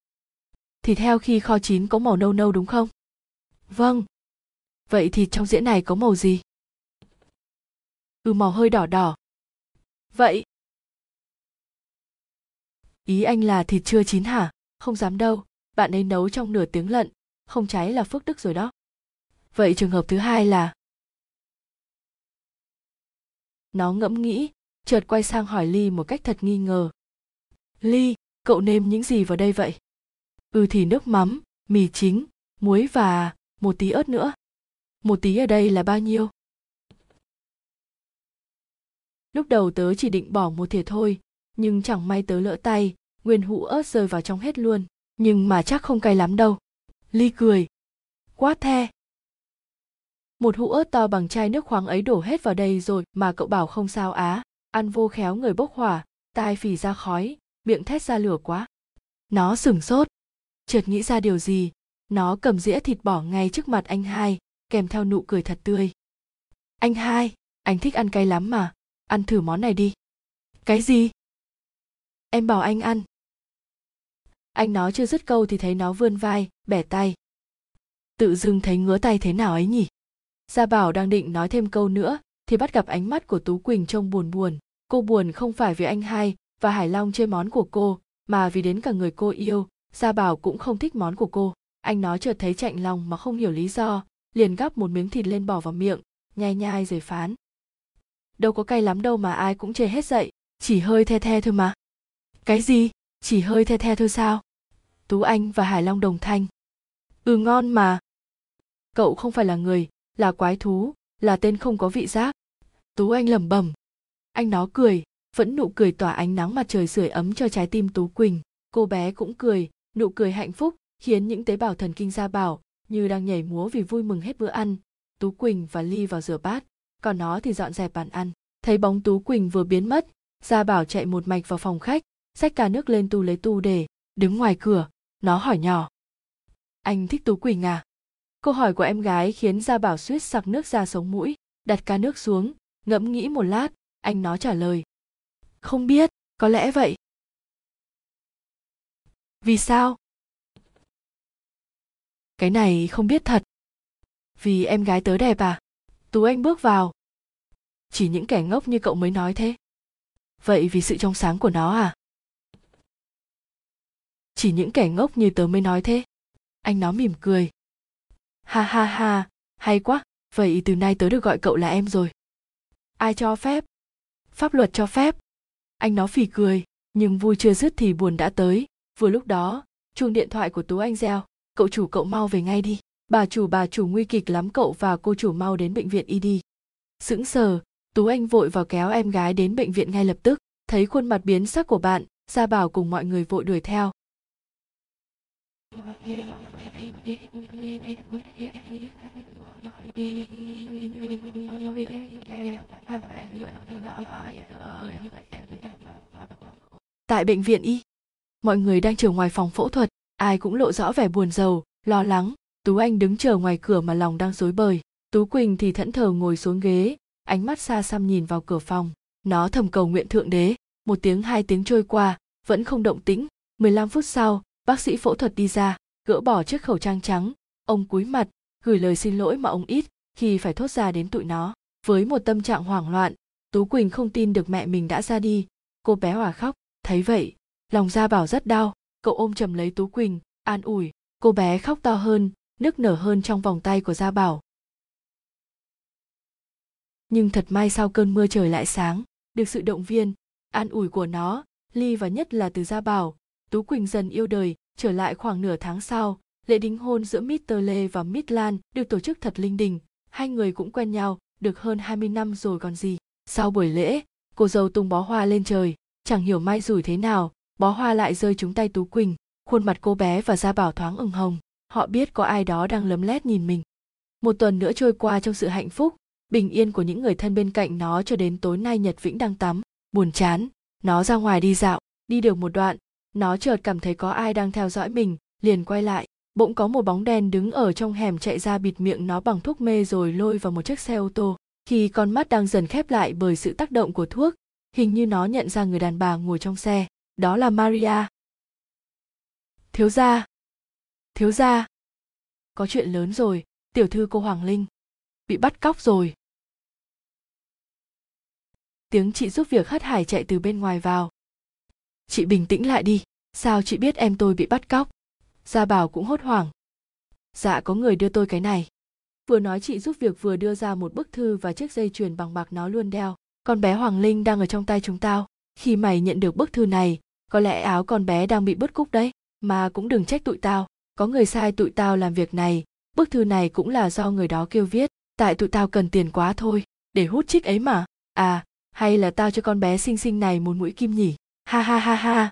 Thịt heo khi kho chín có màu nâu nâu đúng không? Vâng. Vậy thịt trong dĩa này có màu gì? Ừ màu hơi đỏ đỏ. Vậy. Ý anh là thịt chưa chín hả? Không dám đâu, bạn ấy nấu trong nửa tiếng lận, không cháy là phước đức rồi đó. Vậy trường hợp thứ hai là, nó ngẫm nghĩ, chợt quay sang hỏi ly một cách thật nghi ngờ. Ly, cậu nêm những gì vào đây vậy? Ừ thì nước mắm, mì chính, muối và một tí ớt nữa. Một tí ở đây là bao nhiêu? Lúc đầu tớ chỉ định bỏ một thìa thôi, nhưng chẳng may tớ lỡ tay, nguyên hũ ớt rơi vào trong hết luôn. Nhưng mà chắc không cay lắm đâu ly cười. Quát the. Một hũ ớt to bằng chai nước khoáng ấy đổ hết vào đây rồi mà cậu bảo không sao á. Ăn vô khéo người bốc hỏa, tai phì ra khói, miệng thét ra lửa quá. Nó sửng sốt. Chợt nghĩ ra điều gì? Nó cầm dĩa thịt bỏ ngay trước mặt anh hai, kèm theo nụ cười thật tươi. Anh hai, anh thích ăn cay lắm mà. Ăn thử món này đi. Cái gì? Em bảo anh ăn anh nói chưa dứt câu thì thấy nó vươn vai, bẻ tay. Tự dưng thấy ngứa tay thế nào ấy nhỉ? Gia bảo đang định nói thêm câu nữa, thì bắt gặp ánh mắt của tú quỳnh trông buồn buồn. Cô buồn không phải vì anh hai và hải long chơi món của cô, mà vì đến cả người cô yêu, gia bảo cũng không thích món của cô. Anh nói chợt thấy chạnh lòng mà không hiểu lý do, liền gắp một miếng thịt lên bỏ vào miệng, nhai nhai rồi phán. Đâu có cay lắm đâu mà ai cũng chê hết dậy, chỉ hơi the the thôi mà. Cái gì? Chỉ hơi the the thôi sao? Tú anh và hải long đồng thanh. Ừ ngon mà. Cậu không phải là người, là quái thú, là tên không có vị giác. Tú anh lẩm bẩm. Anh nó cười, vẫn nụ cười tỏa ánh nắng mặt trời sưởi ấm cho trái tim tú quỳnh. Cô bé cũng cười, nụ cười hạnh phúc, khiến những tế bào thần kinh ra bảo như đang nhảy múa vì vui mừng hết bữa ăn. Tú quỳnh và ly vào rửa bát, còn nó thì dọn dẹp bàn ăn. Thấy bóng tú quỳnh vừa biến mất, gia bảo chạy một mạch vào phòng khách xách cả nước lên tu lấy tu để, đứng ngoài cửa, nó hỏi nhỏ. Anh thích tú quỳnh à? Câu hỏi của em gái khiến gia bảo suýt sặc nước ra sống mũi, đặt ca nước xuống, ngẫm nghĩ một lát, anh nó trả lời. Không biết, có lẽ vậy. Vì sao? Cái này không biết thật. Vì em gái tớ đẹp à? Tú anh bước vào. Chỉ những kẻ ngốc như cậu mới nói thế. Vậy vì sự trong sáng của nó à? Chỉ những kẻ ngốc như tớ mới nói thế. Anh nó mỉm cười. Ha ha ha. Hay quá. Vậy từ nay tớ được gọi cậu là em rồi. Ai cho phép? Pháp luật cho phép. Anh nó phì cười, nhưng vui chưa dứt thì buồn đã tới. Vừa lúc đó, chuông điện thoại của tú anh reo. Cậu chủ cậu mau về ngay đi. Bà chủ bà chủ nguy kịch lắm cậu và cô chủ mau đến bệnh viện y đi. Sững sờ, tú anh vội vào kéo em gái đến bệnh viện ngay lập tức. Thấy khuôn mặt biến sắc của bạn, gia bảo cùng mọi người vội đuổi theo tại bệnh viện y, mọi người đang chờ ngoài phòng phẫu thuật, ai cũng lộ rõ vẻ buồn rầu, lo lắng. Tú anh đứng chờ ngoài cửa mà lòng đang rối bời. Tú quỳnh thì thẫn thờ ngồi xuống ghế, ánh mắt xa xăm nhìn vào cửa phòng. Nó thầm cầu nguyện thượng đế. Một tiếng, hai tiếng trôi qua, vẫn không động tĩnh. 15 phút sau bác sĩ phẫu thuật đi ra, gỡ bỏ chiếc khẩu trang trắng. Ông cúi mặt, gửi lời xin lỗi mà ông ít khi phải thốt ra đến tụi nó. Với một tâm trạng hoảng loạn, tú quỳnh không tin được mẹ mình đã ra đi. Cô bé hòa khóc, thấy vậy, lòng gia bảo rất đau. Cậu ôm chầm lấy tú quỳnh, an ủi, cô bé khóc to hơn, nức nở hơn trong vòng tay của gia bảo. Nhưng thật may sau cơn mưa trời lại sáng, được sự động viên, an ủi của nó, ly và nhất là từ gia bảo tú quỳnh dần yêu đời, trở lại khoảng nửa tháng sau, lễ đính hôn giữa Mr. Lê và Miss Lan được tổ chức thật linh đình. Hai người cũng quen nhau được hơn 20 năm rồi còn gì. Sau buổi lễ, cô dâu tung bó hoa lên trời. Chẳng hiểu mai rủi thế nào, bó hoa lại rơi trúng tay tú quỳnh. Khuôn mặt cô bé và da bảo thoáng ửng hồng. Họ biết có ai đó đang lấm lét nhìn mình. Một tuần nữa trôi qua trong sự hạnh phúc, bình yên của những người thân bên cạnh nó cho đến tối nay nhật vĩnh đang tắm. Buồn chán, nó ra ngoài đi dạo, đi được một đoạn nó chợt cảm thấy có ai đang theo dõi mình, liền quay lại. Bỗng có một bóng đen đứng ở trong hẻm chạy ra bịt miệng nó bằng thuốc mê rồi lôi vào một chiếc xe ô tô. Khi con mắt đang dần khép lại bởi sự tác động của thuốc, hình như nó nhận ra người đàn bà ngồi trong xe. Đó là maria. Thiếu gia thiếu gia, có chuyện lớn rồi, tiểu thư cô hoàng linh, bị bắt cóc rồi. Tiếng chị giúp việc hất hải chạy từ bên ngoài vào chị bình tĩnh lại đi. Sao chị biết em tôi bị bắt cóc? Gia bảo cũng hốt hoảng. Dạ có người đưa tôi cái này. Vừa nói chị giúp việc vừa đưa ra một bức thư và chiếc dây chuyền bằng bạc nó luôn đeo. Con bé hoàng linh đang ở trong tay chúng tao. Khi mày nhận được bức thư này, có lẽ áo con bé đang bị bứt cúc đấy. Mà cũng đừng trách tụi tao. Có người sai tụi tao làm việc này. Bức thư này cũng là do người đó kêu viết. Tại tụi tao cần tiền quá thôi. Để hút chích ấy mà. À hay là tao cho con bé xinh xinh này một mũi kim nhỉ? Ha ha ha ha.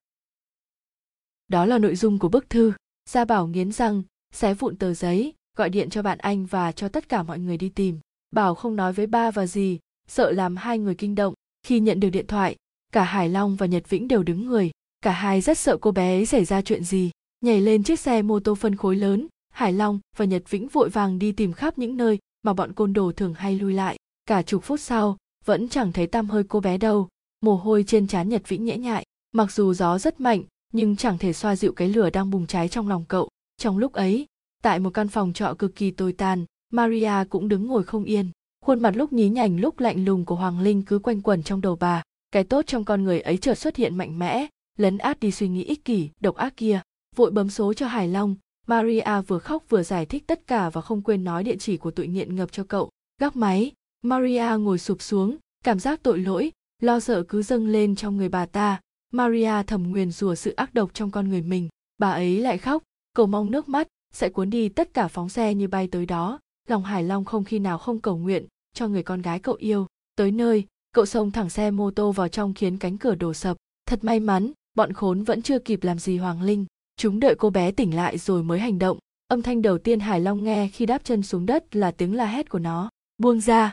Đó là nội dung của bức thư. Gia bảo nghiến răng, xé vụn tờ giấy, gọi điện cho bạn anh và cho tất cả mọi người đi tìm. Bảo không nói với ba và gì sợ làm hai người kinh động. Khi nhận được điện thoại, cả hải long và nhật vĩnh đều đứng người. Cả hai rất sợ cô bé ấy xảy ra chuyện gì. Nhảy lên chiếc xe mô tô phân khối lớn, hải long và nhật vĩnh vội vàng đi tìm khắp những nơi mà bọn côn đồ thường hay lui lại. Cả chục phút sau, vẫn chẳng thấy tăm hơi cô bé đâu mồ hôi trên trán nhật vĩ nhễ nhại. Mặc dù gió rất mạnh, nhưng chẳng thể xoa dịu cái lửa đang bùng cháy trong lòng cậu. Trong lúc ấy, tại một căn phòng trọ cực kỳ tồi tàn, maria cũng đứng ngồi không yên. Khuôn mặt lúc nhí nhảnh lúc lạnh lùng của hoàng linh cứ quanh quẩn trong đầu bà. Cái tốt trong con người ấy chợt xuất hiện mạnh mẽ, lấn át đi suy nghĩ ích kỷ, độc ác kia. Vội bấm số cho hải long. Maria vừa khóc vừa giải thích tất cả và không quên nói địa chỉ của tụi nghiện ngập cho cậu. Gác máy, maria ngồi sụp xuống, cảm giác tội lỗi lo sợ cứ dâng lên trong người bà ta. Maria thầm nguyền rủa sự ác độc trong con người mình. Bà ấy lại khóc, cầu mong nước mắt sẽ cuốn đi tất cả phóng xe như bay tới đó. Lòng hải long không khi nào không cầu nguyện cho người con gái cậu yêu. Tới nơi, cậu xông thẳng xe mô tô vào trong khiến cánh cửa đổ sập. Thật may mắn, bọn khốn vẫn chưa kịp làm gì hoàng linh. Chúng đợi cô bé tỉnh lại rồi mới hành động. Âm thanh đầu tiên hải long nghe khi đáp chân xuống đất là tiếng la hét của nó. Buông ra!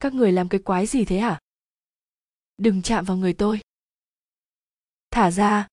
Các người làm cái quái gì thế hả? Đừng chạm vào người tôi. Thả ra.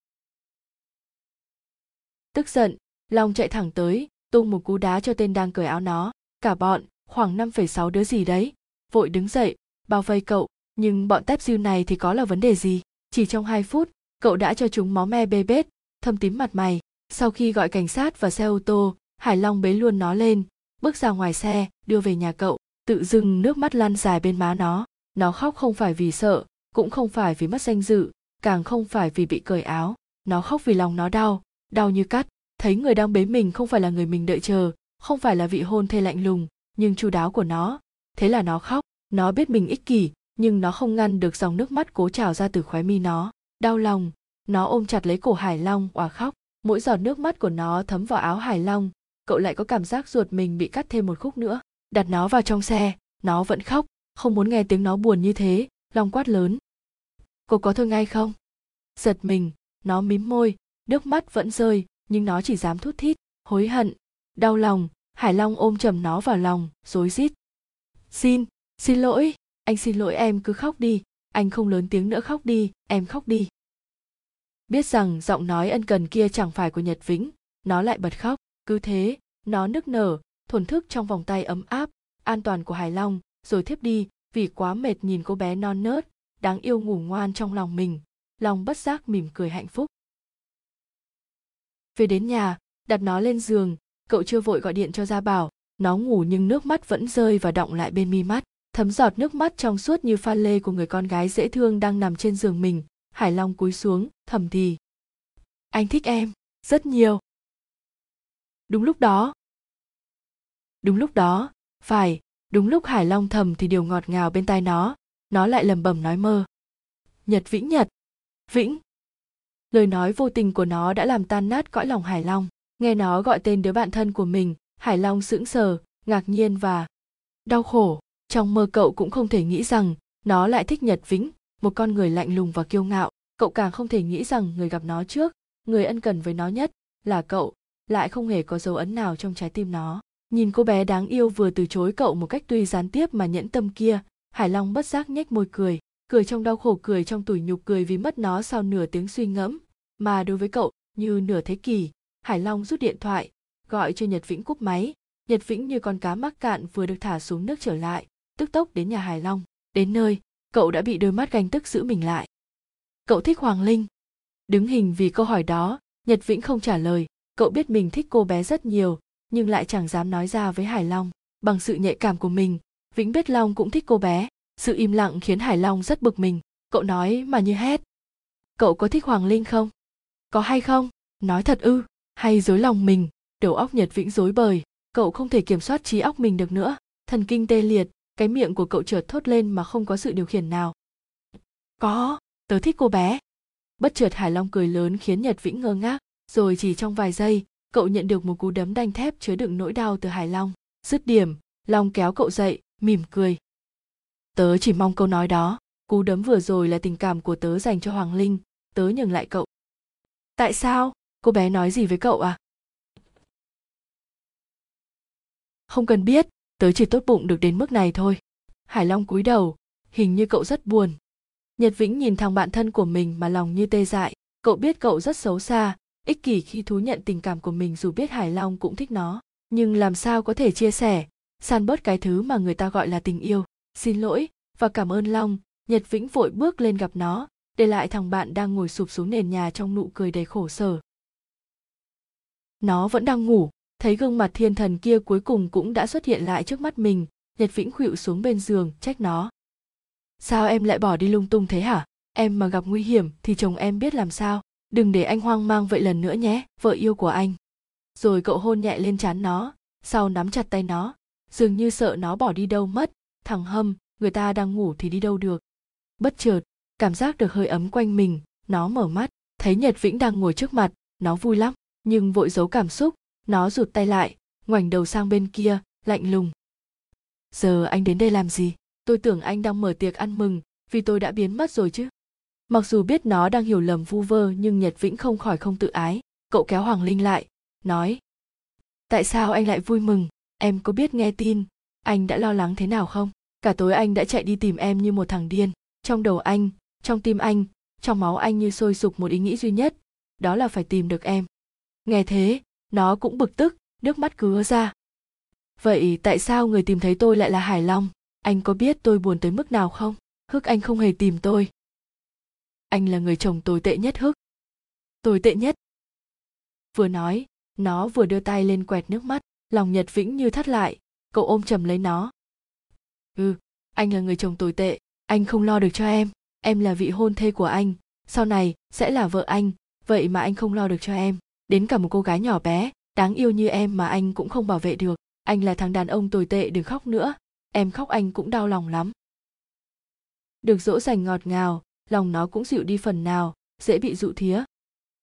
Tức giận long chạy thẳng tới tung một cú đá cho tên đang cởi áo nó. Cả bọn khoảng 5,6 đứa gì đấy vội đứng dậy bao vây cậu. Nhưng bọn tép diêu này thì có là vấn đề gì? Chỉ trong 2 phút cậu đã cho chúng máu me bê bết thâm tím mặt mày. Sau khi gọi cảnh sát và xe ô tô hải long bế luôn nó lên bước ra ngoài xe đưa về nhà cậu tự dưng nước mắt lăn dài bên má nó. Nó khóc không phải vì sợ cũng không phải vì mất danh dự, càng không phải vì bị cởi áo. Nó khóc vì lòng nó đau đau như cắt. Thấy người đang bế mình không phải là người mình đợi chờ, không phải là vị hôn thê lạnh lùng, nhưng chu đáo của nó. Thế là nó khóc. Nó biết mình ích kỷ, nhưng nó không ngăn được dòng nước mắt cố trào ra từ khóe mi nó. Đau lòng. Nó ôm chặt lấy cổ hải long, òa khóc. Mỗi giọt nước mắt của nó thấm vào áo hải long. Cậu lại có cảm giác ruột mình bị cắt thêm một khúc nữa. Đặt nó vào trong xe. Nó vẫn khóc, không muốn nghe tiếng nó buồn như thế long quát lớn. Cô có thôi ngay không? Giật mình, nó mím môi, nước mắt vẫn rơi, nhưng nó chỉ dám thút thít, hối hận, đau lòng. Hải long ôm chầm nó vào lòng, rối rít. Xin xin lỗi, anh xin lỗi em cứ khóc đi, anh không lớn tiếng nữa khóc đi, em khóc đi. Biết rằng giọng nói ân cần kia chẳng phải của nhật vĩnh, nó lại bật khóc, cứ thế, nó nức nở, thổn thức trong vòng tay ấm áp, an toàn của hải long, rồi thiếp đi vì quá mệt nhìn cô bé non nớt, đáng yêu ngủ ngoan trong lòng mình, lòng bất giác mỉm cười hạnh phúc. Về đến nhà, đặt nó lên giường, cậu chưa vội gọi điện cho gia bảo, nó ngủ nhưng nước mắt vẫn rơi và động lại bên mi mắt, thấm giọt nước mắt trong suốt như pha lê của người con gái dễ thương đang nằm trên giường mình hải long cúi xuống, thầm thì. Anh thích em, rất nhiều. Đúng lúc đó. Đúng lúc đó, phải đúng lúc hải long thầm thì điều ngọt ngào bên tai nó nó lại lầm bầm nói mơ. Nhật vĩnh nhật. Vĩnh. Lời nói vô tình của nó đã làm tan nát cõi lòng hải long. Nghe nó gọi tên đứa bạn thân của mình, hải long sững sờ, ngạc nhiên và đau khổ. Trong mơ cậu cũng không thể nghĩ rằng nó lại thích nhật vĩnh, một con người lạnh lùng và kiêu ngạo. Cậu càng không thể nghĩ rằng người gặp nó trước, người ân cần với nó nhất là cậu, lại không hề có dấu ấn nào trong trái tim nó nhìn cô bé đáng yêu vừa từ chối cậu một cách tuy gián tiếp mà nhẫn tâm kia, hải long bất giác nhếch môi cười cười trong đau khổ, cười trong tủi nhục, cười vì mất nó sau nửa tiếng suy ngẫm. Mà đối với cậu, như nửa thế kỷ, hải long rút điện thoại, gọi cho nhật vĩnh cúp máy. Nhật vĩnh như con cá mắc cạn vừa được thả xuống nước trở lại, tức tốc đến nhà hải long. Đến nơi, cậu đã bị đôi mắt ganh tức giữ mình lại. Cậu thích hoàng linh. Đứng hình vì câu hỏi đó, nhật vĩnh không trả lời. Cậu biết mình thích cô bé rất nhiều nhưng lại chẳng dám nói ra với hải long. Bằng sự nhạy cảm của mình, vĩnh biết long cũng thích cô bé. Sự im lặng khiến hải long rất bực mình. Cậu nói mà như hét. Cậu có thích hoàng linh không? Có hay không? Nói thật ư? Hay dối lòng mình? Đầu óc nhật vĩnh dối bời. Cậu không thể kiểm soát trí óc mình được nữa. Thần kinh tê liệt, cái miệng của cậu chợt thốt lên mà không có sự điều khiển nào. Có, tớ thích cô bé. Bất chợt hải long cười lớn khiến nhật vĩnh ngơ ngác, rồi chỉ trong vài giây cậu nhận được một cú đấm đanh thép chứa đựng nỗi đau từ hải long dứt điểm, long kéo cậu dậy, mỉm cười. Tớ chỉ mong câu nói đó. Cú đấm vừa rồi là tình cảm của tớ dành cho hoàng linh. Tớ nhường lại cậu. Tại sao? Cô bé nói gì với cậu à? Không cần biết. Tớ chỉ tốt bụng được đến mức này thôi. Hải long cúi đầu, hình như cậu rất buồn. Nhật vĩnh nhìn thằng bạn thân của mình mà lòng như tê dại. Cậu biết cậu rất xấu xa ích kỷ khi thú nhận tình cảm của mình dù biết hải long cũng thích nó. Nhưng làm sao có thể chia sẻ? San bớt cái thứ mà người ta gọi là tình yêu. Xin lỗi và cảm ơn long, nhật vĩnh vội bước lên gặp nó, để lại thằng bạn đang ngồi sụp xuống nền nhà trong nụ cười đầy khổ sở. Nó vẫn đang ngủ. Thấy gương mặt thiên thần kia cuối cùng cũng đã xuất hiện lại trước mắt mình, nhật vĩnh khuỵu xuống bên giường, trách nó. Sao em lại bỏ đi lung tung thế hả? Em mà gặp nguy hiểm thì chồng em biết làm sao? Đừng để anh hoang mang vậy lần nữa nhé, vợ yêu của anh. Rồi cậu hôn nhẹ lên trán nó, sau nắm chặt tay nó. Dường như sợ nó bỏ đi đâu mất. Thằng hâm, người ta đang ngủ thì đi đâu được? Bất chợt, cảm giác được hơi ấm quanh mình, nó mở mắt. Thấy nhật vĩnh đang ngồi trước mặt, nó vui lắm, nhưng vội giấu cảm xúc. Nó rụt tay lại, ngoảnh đầu sang bên kia, lạnh lùng. Giờ anh đến đây làm gì? Tôi tưởng anh đang mở tiệc ăn mừng, vì tôi đã biến mất rồi chứ mặc dù biết nó đang hiểu lầm vu vơ, nhưng nhật vĩnh không khỏi không tự ái. Cậu kéo hoàng linh lại, nói, tại sao anh lại vui mừng? Em có biết nghe tin, anh đã lo lắng thế nào không? Cả tối anh đã chạy đi tìm em như một thằng điên. Trong đầu anh, trong tim anh, trong máu anh như sôi sục một ý nghĩ duy nhất, đó là phải tìm được em. Nghe thế, nó cũng bực tức, nước mắt cứ ra. Vậy tại sao người tìm thấy tôi lại là hải long? Anh có biết tôi buồn tới mức nào không? Hức anh không hề tìm tôi anh là người chồng tồi tệ nhất hức. Tồi tệ nhất. Vừa nói, nó vừa đưa tay lên quẹt nước mắt, lòng nhật vĩnh như thắt lại. Cậu ôm chầm lấy nó. Ừ anh là người chồng tồi tệ, anh không lo được cho em. Em là vị hôn thê của anh. Sau này sẽ là vợ anh. Vậy mà anh không lo được cho em. Đến cả một cô gái nhỏ bé, đáng yêu như em mà anh cũng không bảo vệ được. Anh là thằng đàn ông tồi tệ đừng khóc nữa. Em khóc anh cũng đau lòng lắm. Được dỗ dành ngọt ngào lòng nó cũng dịu đi phần nào, dễ bị dụ thía.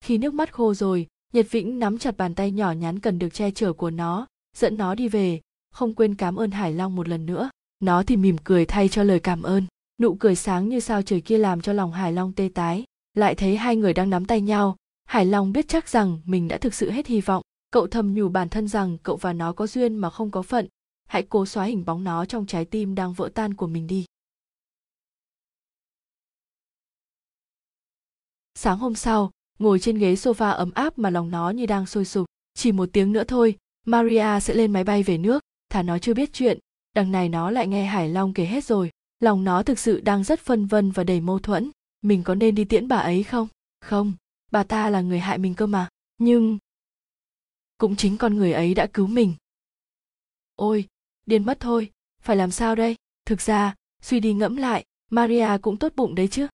Khi nước mắt khô rồi, nhật vĩnh nắm chặt bàn tay nhỏ nhắn cần được che chở của nó, dẫn nó đi về, không quên cảm ơn hải long một lần nữa. Nó thì mỉm cười thay cho lời cảm ơn. Nụ cười sáng như sao trời kia làm cho lòng hải long tê tái. Lại thấy hai người đang nắm tay nhau, hải long biết chắc rằng mình đã thực sự hết hy vọng. Cậu thầm nhủ bản thân rằng cậu và nó có duyên mà không có phận. Hãy cố xóa hình bóng nó trong trái tim đang vỡ tan của mình đi. Sáng hôm sau, ngồi trên ghế sofa ấm áp mà lòng nó như đang sôi sục. Chỉ một tiếng nữa thôi, maria sẽ lên máy bay về nước. Thà nó chưa biết chuyện, đằng này nó lại nghe hải long kể hết rồi. Lòng nó thực sự đang rất phân vân và đầy mâu thuẫn. Mình có nên đi tiễn bà ấy không? Không, bà ta là người hại mình cơ mà. Nhưng cũng chính con người ấy đã cứu mình. Ôi, điên mất thôi, phải làm sao đây? Thực ra, suy đi ngẫm lại, maria cũng tốt bụng đấy chứ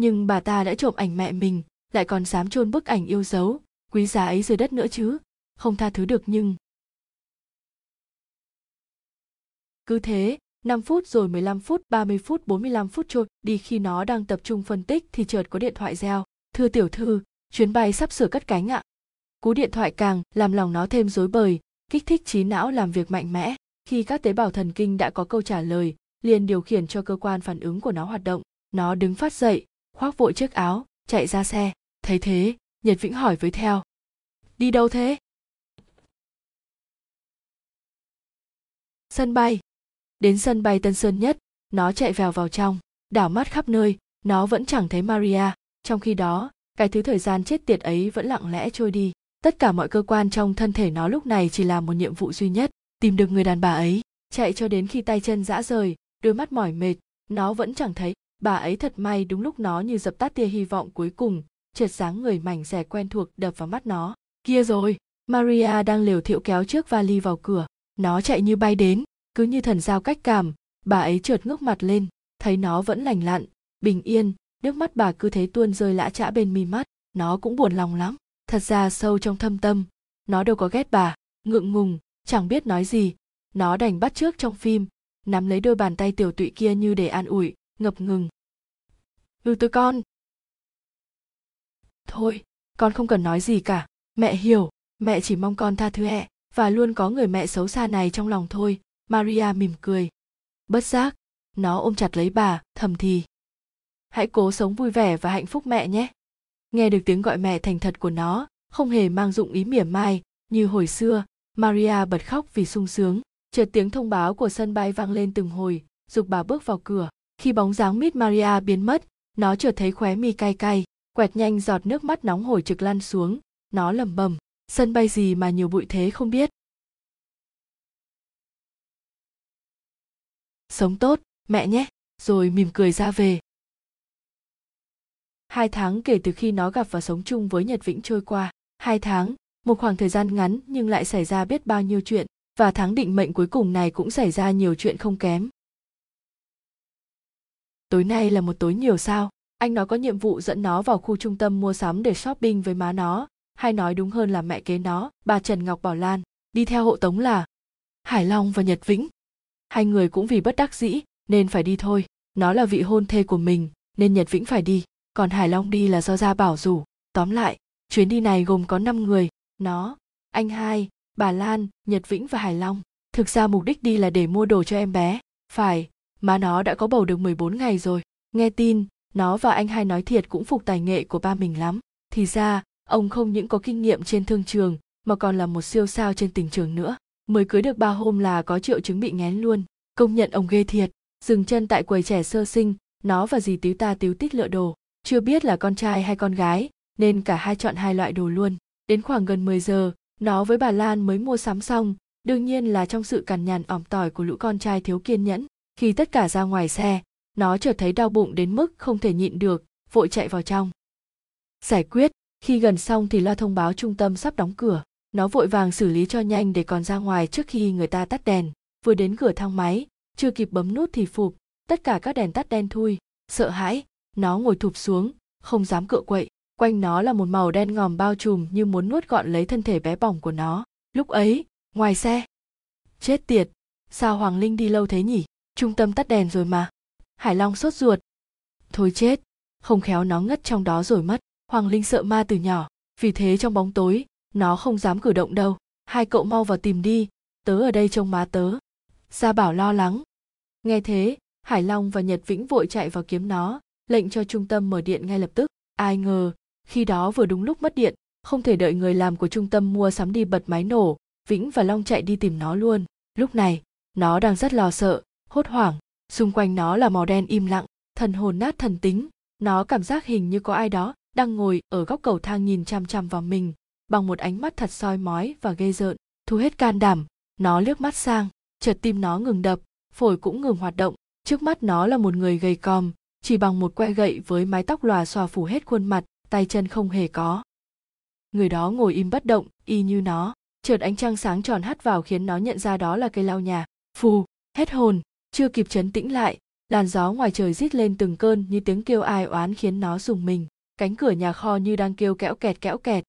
nhưng bà ta đã trộm ảnh mẹ mình lại còn dám chôn bức ảnh yêu dấu quý giá ấy dưới đất nữa chứ không tha thứ được nhưng cứ thế 5 phút rồi 15 phút, 30 phút, 45 phút trôi đi khi nó đang tập trung phân tích thì chợt có điện thoại reo. Thưa tiểu thư, chuyến bay sắp sửa cất cánh ạ. Cú điện thoại càng làm lòng nó thêm rối bời, kích thích trí não làm việc mạnh mẽ. Khi các tế bào thần kinh đã có câu trả lời, liền điều khiển cho cơ quan phản ứng của nó hoạt động. Nó đứng phát dậy, khoác vội chiếc áo, chạy ra xe. Thấy thế, Nhật Vĩnh hỏi với theo. Đi đâu thế? Sân bay. Đến sân bay Tân Sơn Nhất, nó chạy vào vào trong, đảo mắt khắp nơi, nó vẫn chẳng thấy Maria. Trong khi đó, cái thứ thời gian chết tiệt ấy vẫn lặng lẽ trôi đi. Tất cả mọi cơ quan trong thân thể nó lúc này chỉ làm một nhiệm vụ duy nhất, tìm được người đàn bà ấy. Chạy cho đến khi tay chân dã rời, đôi mắt mỏi mệt, nó vẫn chẳng thấy. Bà ấy thật may đúng lúc nó như dập tắt tia hy vọng cuối cùng, chợt sáng người mảnh rẻ quen thuộc đập vào mắt nó. Kia rồi, Maria đang liều thiệu kéo chiếc vali vào cửa. Nó chạy như bay đến, cứ như thần giao cách cảm, bà ấy chợt ngước mặt lên, thấy nó vẫn lành lặn, bình yên, nước mắt bà cứ thế tuôn rơi lã chã bên mi mắt, nó cũng buồn lòng lắm. Thật ra sâu trong thâm tâm, nó đâu có ghét bà, ngượng ngùng, chẳng biết nói gì. Nó đành bắt trước trong phim, nắm lấy đôi bàn tay tiểu tụy kia như để an ủi, ngập ngừng. Ừ tôi con. Thôi, con không cần nói gì cả, mẹ hiểu, mẹ chỉ mong con tha thứ mẹ và luôn có người mẹ xấu xa này trong lòng thôi. Maria mỉm cười. Bất giác, nó ôm chặt lấy bà, thầm thì. Hãy cố sống vui vẻ và hạnh phúc mẹ nhé. Nghe được tiếng gọi mẹ thành thật của nó, không hề mang dụng ý mỉa mai, như hồi xưa, Maria bật khóc vì sung sướng. Chợt tiếng thông báo của sân bay vang lên từng hồi, dục bà bước vào cửa. Khi bóng dáng Miss Maria biến mất, nó chợt thấy khóe mi cay cay, quẹt nhanh giọt nước mắt nóng hổi trực lăn xuống. Nó lẩm bẩm, sân bay gì mà nhiều bụi thế không biết. Sống tốt, mẹ nhé, rồi mỉm cười ra về. Hai tháng kể từ khi nó gặp và sống chung với Nhật Vĩnh trôi qua. Hai tháng, một khoảng thời gian ngắn nhưng lại xảy ra biết bao nhiêu chuyện, và tháng định mệnh cuối cùng này cũng xảy ra nhiều chuyện không kém. Tối nay là một tối nhiều sao, anh nó có nhiệm vụ dẫn nó vào khu trung tâm mua sắm để shopping với má nó, hay nói đúng hơn là mẹ kế nó bà trần ngọc bảo lan. Đi theo hộ tống là hải long và nhật vĩnh. Hai người cũng vì bất đắc dĩ nên phải đi thôi. Nó là vị hôn thê của mình nên nhật vĩnh phải đi. Còn hải long đi là do gia bảo rủ. Tóm lại chuyến đi này gồm có 5 người. Nó anh hai bà lan nhật vĩnh và hải long. Thực ra mục đích đi là để mua đồ cho em bé. Phải má nó đã có bầu được 14 ngày rồi. Nghe tin, nó và anh hai nói thiệt cũng phục tài nghệ của ba mình lắm. Thì ra, ông không những có kinh nghiệm trên thương trường, mà còn là một siêu sao trên tình trường nữa. Mới cưới được ba hôm là có triệu chứng bị ngén luôn. Công nhận ông ghê thiệt. Dừng chân tại quầy trẻ sơ sinh, nó và dì tíu ta tíu tít lựa đồ. Chưa biết là con trai hay con gái, nên cả hai chọn hai loại đồ luôn. Đến khoảng gần 10 giờ, nó với bà lan mới mua sắm xong. Đương nhiên là trong sự cằn nhằn ỏm tỏi của lũ con trai thiếu kiên nhẫn khi tất cả ra ngoài xe, nó chợt thấy đau bụng đến mức không thể nhịn được, vội chạy vào trong. Giải quyết, khi gần xong thì lo thông báo trung tâm sắp đóng cửa. Nó vội vàng xử lý cho nhanh để còn ra ngoài trước khi người ta tắt đèn. Vừa đến cửa thang máy, chưa kịp bấm nút thì phụp, tất cả các đèn tắt đen thui. Sợ hãi, nó ngồi thụp xuống, không dám cựa quậy. Quanh nó là một màu đen ngòm bao trùm như muốn nuốt gọn lấy thân thể bé bỏng của nó. Lúc ấy, ngoài xe. Chết tiệt, sao hoàng linh đi lâu thế nhỉ? Trung tâm tắt đèn rồi mà. Hải long sốt ruột. Thôi chết, không khéo nó ngất trong đó rồi mất. Hoàng linh sợ ma từ nhỏ, vì thế trong bóng tối, nó không dám cử động đâu. Hai cậu mau vào tìm đi, tớ ở đây trông má tớ. Gia bảo lo lắng. Nghe thế, hải long và nhật vĩnh vội chạy vào kiếm nó, lệnh cho trung tâm mở điện ngay lập tức. Ai ngờ, khi đó vừa đúng lúc mất điện, không thể đợi người làm của trung tâm mua sắm đi bật máy nổ, vĩnh và long chạy đi tìm nó luôn. Lúc này, nó đang rất lo sợ hốt hoảng. Xung quanh nó là màu đen im lặng, thần hồn nát thần tính. Nó cảm giác hình như có ai đó đang ngồi ở góc cầu thang nhìn chằm chằm vào mình, bằng một ánh mắt thật soi mói và ghê rợn. Thu hết can đảm, nó liếc mắt sang, chợt tim nó ngừng đập, phổi cũng ngừng hoạt động. Trước mắt nó là một người gầy còm, chỉ bằng một que gậy với mái tóc lòa xòa phủ hết khuôn mặt, tay chân không hề có. Người đó ngồi im bất động, y như nó. Chợt ánh trăng sáng tròn hắt vào khiến nó nhận ra đó là cây lau nhà. Phù, hết hồn chưa kịp chấn tĩnh lại, làn gió ngoài trời rít lên từng cơn như tiếng kêu ai oán khiến nó rùng mình, cánh cửa nhà kho như đang kêu kẽo kẹt kẽo kẹt.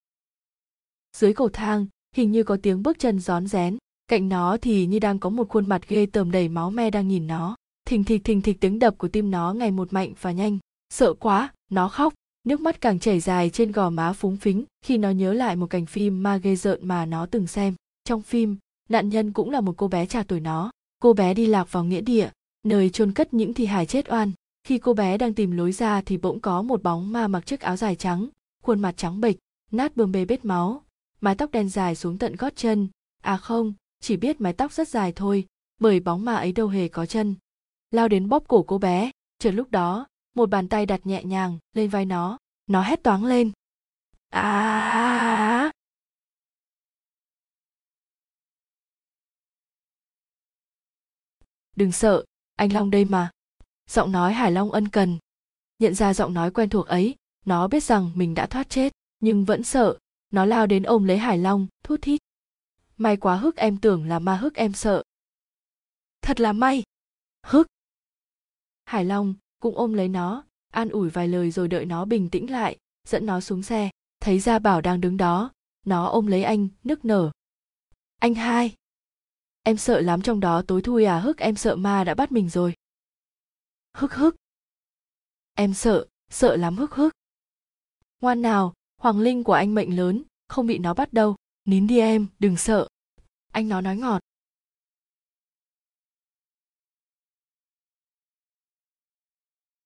Dưới cầu thang, hình như có tiếng bước chân rón rén, cạnh nó thì như đang có một khuôn mặt ghê tởm đầy máu me đang nhìn nó. Thình thịch thình thịch tiếng đập của tim nó ngày một mạnh và nhanh. Sợ quá, nó khóc. Nước mắt càng chảy dài trên gò má phúng phính khi nó nhớ lại một cảnh phim ma ghê rợn mà nó từng xem. Trong phim, nạn nhân cũng là một cô bé trà tuổi nó cô bé đi lạc vào nghĩa địa, nơi chôn cất những thi hài chết oan. Khi cô bé đang tìm lối ra thì bỗng có một bóng ma mặc chiếc áo dài trắng, khuôn mặt trắng bệch, nát bươm bê bết máu. Mái tóc đen dài xuống tận gót chân. À không, chỉ biết mái tóc rất dài thôi, bởi bóng ma ấy đâu hề có chân. Lao đến bóp cổ cô bé. Chợt lúc đó, một bàn tay đặt nhẹ nhàng lên vai nó. Nó hét toáng lên. À đừng sợ, anh long đây mà. Giọng nói hải long ân cần. Nhận ra giọng nói quen thuộc ấy, nó biết rằng mình đã thoát chết, nhưng vẫn sợ, nó lao đến ôm lấy hải long, thút thít. May quá hức, em tưởng là ma hức em sợ. Thật là may. Hức. Hải long cũng ôm lấy nó, an ủi vài lời rồi đợi nó bình tĩnh lại, dẫn nó xuống xe. Thấy gia bảo đang đứng đó, nó ôm lấy anh, nức nở. Anh hai em sợ lắm trong đó tối thui à hức em sợ ma đã bắt mình rồi. Hức hức. Em sợ sợ lắm hức hức. Ngoan nào, hoàng linh của anh mệnh lớn, không bị nó bắt đâu. Nín đi em, đừng sợ. Anh nó nói ngọt.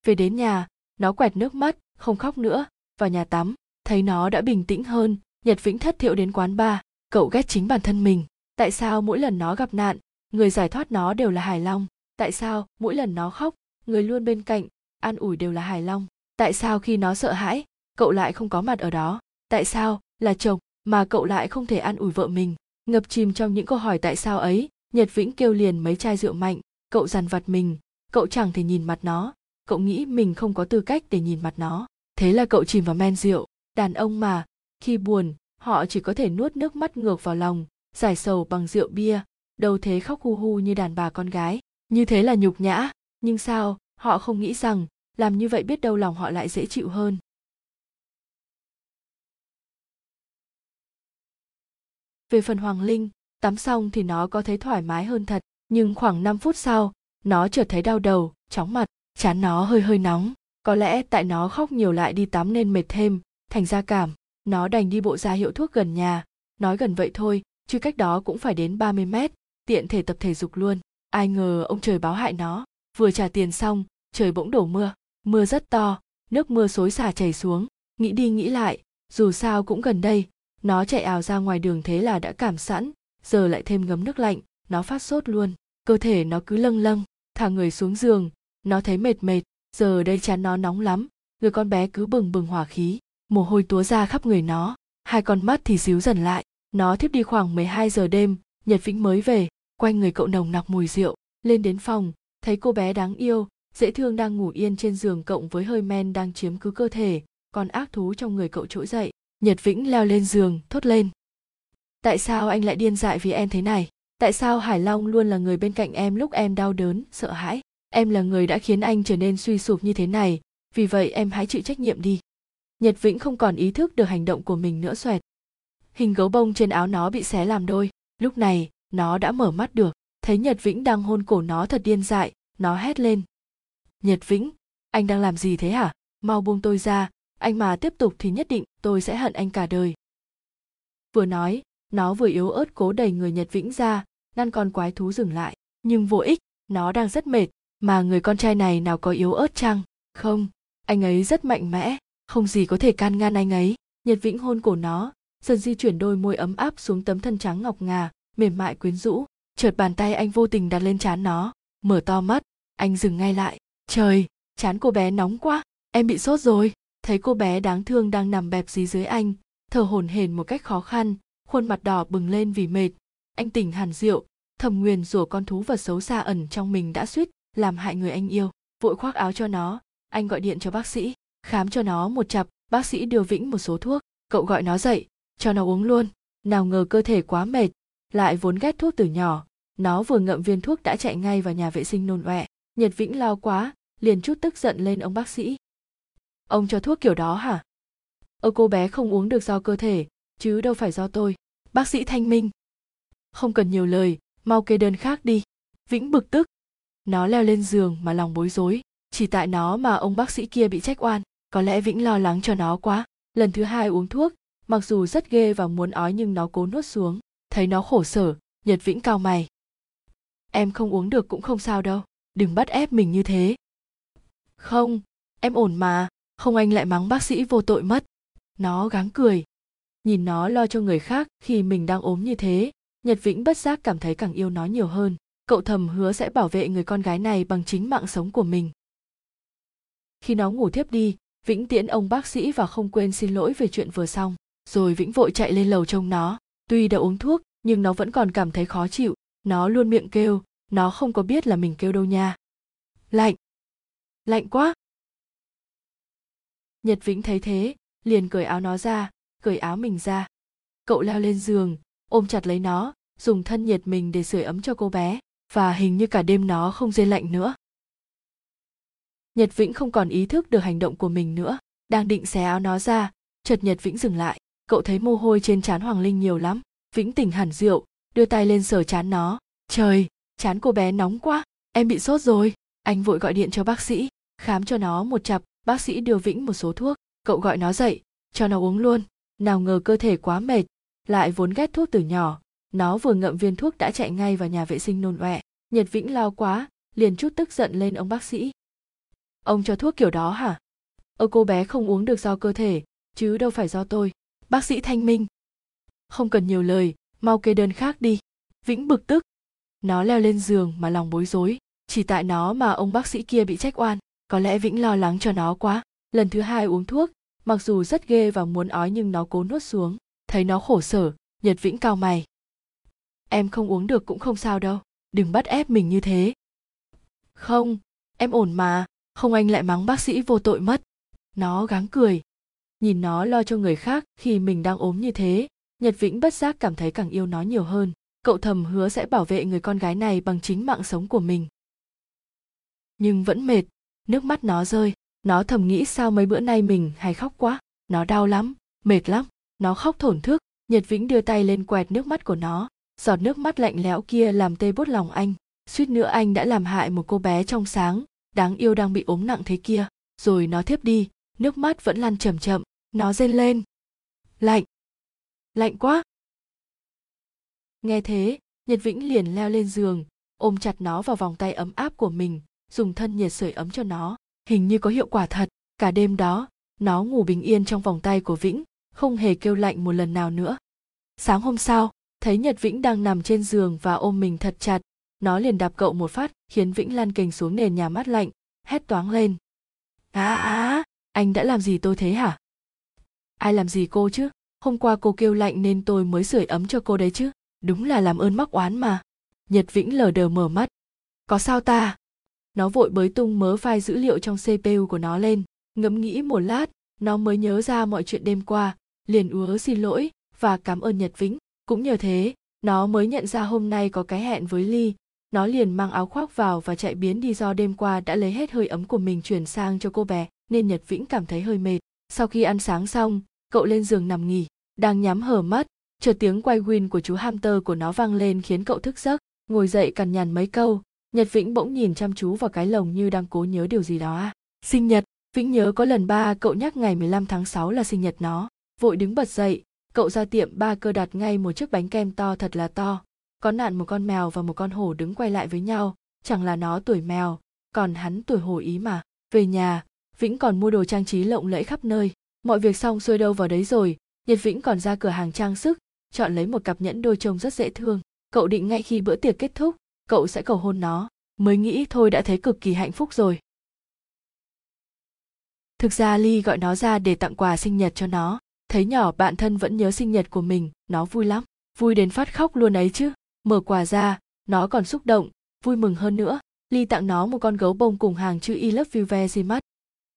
Về đến nhà, nó quẹt nước mắt, không khóc nữa. Vào nhà tắm, thấy nó đã bình tĩnh hơn. Nhật vĩnh thất thiệu đến quán bar. Cậu ghét chính bản thân mình tại sao mỗi lần nó gặp nạn, người giải thoát nó đều là hải long tại sao mỗi lần nó khóc, người luôn bên cạnh, an ủi đều là hải long tại sao khi nó sợ hãi, cậu lại không có mặt ở đó? Tại sao là chồng mà cậu lại không thể an ủi vợ mình? Ngập chìm trong những câu hỏi tại sao ấy, nhật vĩnh kêu liền mấy chai rượu mạnh, cậu dằn vặt mình, cậu chẳng thể nhìn mặt nó. Cậu nghĩ mình không có tư cách để nhìn mặt nó. Thế là cậu chìm vào men rượu. Đàn ông mà, khi buồn, họ chỉ có thể nuốt nước mắt ngược vào lòng giải sầu bằng rượu bia. Đầu thế khóc hu hu như đàn bà con gái. Như thế là nhục nhã. Nhưng sao? Họ không nghĩ rằng, làm như vậy biết đâu lòng họ lại dễ chịu hơn. Về phần hoàng linh, tắm xong thì nó có thấy thoải mái hơn thật. Nhưng khoảng 5 phút sau, nó chợt thấy đau đầu, chóng mặt. Chán nó hơi hơi nóng. Có lẽ tại nó khóc nhiều lại đi tắm nên mệt thêm. Thành ra cảm, nó đành đi bộ ra hiệu thuốc gần nhà. Nói gần vậy thôi chứ cách đó cũng phải đến 30 mét, tiện thể tập thể dục luôn. Ai ngờ ông trời báo hại nó. Vừa trả tiền xong, trời bỗng đổ mưa. Mưa rất to, nước mưa xối xả chảy xuống. Nghĩ đi nghĩ lại, dù sao cũng gần đây, nó chạy ào ra ngoài đường thế là đã cảm sẵn. Giờ lại thêm ngấm nước lạnh, nó phát sốt luôn. Cơ thể nó cứ lâng lâng, thả người xuống giường. Nó thấy mệt mệt, giờ đây chán nó nóng lắm. Người con bé cứ bừng bừng hỏa khí. Mồ hôi túa ra khắp người nó. Hai con mắt thì xíu dần lại nó thiếp đi khoảng 12 giờ đêm, nhật vĩnh mới về, quanh người cậu nồng nặc mùi rượu, lên đến phòng, thấy cô bé đáng yêu, dễ thương đang ngủ yên trên giường cộng với hơi men đang chiếm cứ cơ thể, còn ác thú trong người cậu trỗi dậy. Nhật vĩnh leo lên giường, thốt lên. Tại sao anh lại điên dại vì em thế này? Tại sao hải long luôn là người bên cạnh em lúc em đau đớn, sợ hãi? Em là người đã khiến anh trở nên suy sụp như thế này, vì vậy em hãy chịu trách nhiệm đi. Nhật vĩnh không còn ý thức được hành động của mình nữa xoẹt hình gấu bông trên áo nó bị xé làm đôi. Lúc này, nó đã mở mắt được. Thấy nhật vĩnh đang hôn cổ nó thật điên dại, nó hét lên. Nhật vĩnh, anh đang làm gì thế hả? Mau buông tôi ra, anh mà tiếp tục thì nhất định tôi sẽ hận anh cả đời. Vừa nói, nó vừa yếu ớt cố đẩy người nhật vĩnh ra ngăn con quái thú dừng lại. Nhưng vô ích, nó đang rất mệt, mà người con trai này nào có yếu ớt chăng? Không, anh ấy rất mạnh mẽ, không gì có thể can ngăn anh ấy. Nhật vĩnh hôn cổ nó dần di chuyển đôi môi ấm áp xuống tấm thân trắng ngọc ngà, mềm mại quyến rũ. Chợt bàn tay anh vô tình đặt lên trán nó, mở to mắt. Anh dừng ngay lại. Trời chán cô bé nóng quá. Em bị sốt rồi. Thấy cô bé đáng thương đang nằm bẹp dí dưới anh, thở hổn hển một cách khó khăn, khuôn mặt đỏ bừng lên vì mệt. Anh tỉnh hẳn rượu, thầm nguyền rủa con thú vật xấu xa ẩn trong mình đã suýt, làm hại người anh yêu. Vội khoác áo cho nó. Anh gọi điện cho bác sĩ. Khám cho nó một chặp. Bác sĩ đưa vĩnh một số thuốc. Cậu gọi nó dậy cho nó uống luôn. Nào ngờ cơ thể quá mệt, lại vốn ghét thuốc từ nhỏ. Nó vừa ngậm viên thuốc đã chạy ngay vào nhà vệ sinh nôn ọe. Nhật vĩnh lo quá, liền chút tức giận lên ông bác sĩ. Ông cho thuốc kiểu đó hả? Ơ, cô bé không uống được do cơ thể, chứ đâu phải do tôi. Bác sĩ thanh minh. Không cần nhiều lời, mau kê đơn khác đi. Vĩnh bực tức. Nó leo lên giường mà lòng bối rối. Chỉ tại nó mà ông bác sĩ kia bị trách oan. Có lẽ vĩnh lo lắng cho nó quá. Lần thứ hai uống thuốc mặc dù rất ghê và muốn ói nhưng nó cố nuốt xuống. Thấy nó khổ sở, nhật vĩnh cao mày. Em không uống được cũng không sao đâu. Đừng bắt ép mình như thế. Không, em ổn mà. Không anh lại mắng bác sĩ vô tội mất. Nó gắng cười. Nhìn nó lo cho người khác khi mình đang ốm như thế, nhật vĩnh bất giác cảm thấy càng yêu nó nhiều hơn. Cậu thầm hứa sẽ bảo vệ người con gái này bằng chính mạng sống của mình. Khi nó ngủ thiếp đi, vĩnh tiễn ông bác sĩ và không quên xin lỗi về chuyện vừa xong rồi vĩnh vội chạy lên lầu trông nó. Tuy đã uống thuốc, nhưng nó vẫn còn cảm thấy khó chịu. Nó luôn miệng kêu. Nó không có biết là mình kêu đâu nha. Lạnh. Lạnh quá. Nhật vĩnh thấy thế, liền cởi áo nó ra, cởi áo mình ra. Cậu leo lên giường, ôm chặt lấy nó, dùng thân nhiệt mình để sưởi ấm cho cô bé, và hình như cả đêm nó không dây lạnh nữa. Nhật vĩnh không còn ý thức được hành động của mình nữa, đang định xé áo nó ra, chợt nhật vĩnh dừng lại cậu thấy mồ hôi trên trán hoàng linh nhiều lắm, vĩnh tỉnh hẳn rượu, đưa tay lên sờ chán nó. Trời chán cô bé nóng quá, em bị sốt rồi. Anh vội gọi điện cho bác sĩ, khám cho nó một chặp, bác sĩ đưa vĩnh một số thuốc. Cậu gọi nó dậy, cho nó uống luôn. Nào ngờ cơ thể quá mệt, lại vốn ghét thuốc từ nhỏ. Nó vừa ngậm viên thuốc đã chạy ngay vào nhà vệ sinh nôn ọe. Nhật vĩnh lao quá, liền chút tức giận lên ông bác sĩ. Ông cho thuốc kiểu đó hả? Ơ, cô bé không uống được do cơ thể, chứ đâu phải do tôi bác sĩ thanh minh. Không cần nhiều lời, mau kê đơn khác đi. Vĩnh bực tức. Nó leo lên giường mà lòng bối rối. Chỉ tại nó mà ông bác sĩ kia bị trách oan. Có lẽ vĩnh lo lắng cho nó quá. Lần thứ hai uống thuốc, mặc dù rất ghê và muốn ói nhưng nó cố nuốt xuống. Thấy nó khổ sở, nhật vĩnh cao mày. Em không uống được cũng không sao đâu. Đừng bắt ép mình như thế. Không, em ổn mà. Không anh lại mắng bác sĩ vô tội mất. Nó gắng cười nhìn nó lo cho người khác khi mình đang ốm như thế, nhật vĩnh bất giác cảm thấy càng yêu nó nhiều hơn. Cậu thầm hứa sẽ bảo vệ người con gái này bằng chính mạng sống của mình. Nhưng vẫn mệt, nước mắt nó rơi. Nó thầm nghĩ sao mấy bữa nay mình hay khóc quá. Nó đau lắm, mệt lắm. Nó khóc thổn thức. Nhật vĩnh đưa tay lên quẹt nước mắt của nó. Giọt nước mắt lạnh lẽo kia làm tê bút lòng anh. Suýt nữa anh đã làm hại một cô bé trong sáng, đáng yêu đang bị ốm nặng thế kia. Rồi nó thiếp đi nước mắt vẫn lăn chậm chậm, nó rên lên. Lạnh. Lạnh quá. Nghe thế, nhật vĩnh liền leo lên giường, ôm chặt nó vào vòng tay ấm áp của mình, dùng thân nhiệt sưởi ấm cho nó. Hình như có hiệu quả thật. Cả đêm đó, nó ngủ bình yên trong vòng tay của vĩnh, không hề kêu lạnh một lần nào nữa. Sáng hôm sau, thấy nhật vĩnh đang nằm trên giường và ôm mình thật chặt, nó liền đạp cậu một phát, khiến vĩnh lăn kềnh xuống nền nhà mát lạnh, hét toáng lên. Á á anh đã làm gì tôi thế hả? Ai làm gì cô chứ? Hôm qua cô kêu lạnh nên tôi mới sưởi ấm cho cô đấy chứ. Đúng là làm ơn mắc oán mà. Nhật vĩnh lờ đờ mở mắt. Có sao ta? Nó vội bới tung mớ file dữ liệu trong cpu của nó lên. Ngẫm nghĩ một lát, nó mới nhớ ra mọi chuyện đêm qua. Liền ứa xin lỗi và cảm ơn nhật vĩnh. Cũng nhờ thế, nó mới nhận ra hôm nay có cái hẹn với ly. Nó liền mang áo khoác vào và chạy biến đi do đêm qua đã lấy hết hơi ấm của mình chuyển sang cho cô bé nên nhật vĩnh cảm thấy hơi mệt. Sau khi ăn sáng xong, cậu lên giường nằm nghỉ, đang nhắm hở mắt, chợt tiếng quay win của chú hamster của nó vang lên khiến cậu thức giấc. Ngồi dậy cằn nhằn mấy câu, nhật vĩnh bỗng nhìn chăm chú vào cái lồng như đang cố nhớ điều gì đó à? sinh nhật! Vĩnh nhớ có lần ba cậu nhắc ngày 15 tháng 6 là sinh nhật nó. Vội đứng bật dậy, cậu ra tiệm ba cơ đặt ngay một chiếc bánh kem to thật là to. Có nạn một con mèo và một con hổ đứng quay lại với nhau, chẳng là nó tuổi mèo, còn hắn tuổi hổ ý mà. Về nhà vĩnh còn mua đồ trang trí lộng lẫy khắp nơi. Mọi việc xong xuôi đâu vào đấy rồi. Nhật vĩnh còn ra cửa hàng trang sức, chọn lấy một cặp nhẫn đôi trông rất dễ thương. Cậu định ngay khi bữa tiệc kết thúc, cậu sẽ cầu hôn nó. Mới nghĩ thôi đã thấy cực kỳ hạnh phúc rồi. Thực ra ly gọi nó ra để tặng quà sinh nhật cho nó. Thấy nhỏ, bạn thân vẫn nhớ sinh nhật của mình. Nó vui lắm. Vui đến phát khóc luôn ấy chứ. Mở quà ra, nó còn xúc động. Vui mừng hơn nữa. Ly tặng nó một con gấu bông cùng hàng chữ i love you very much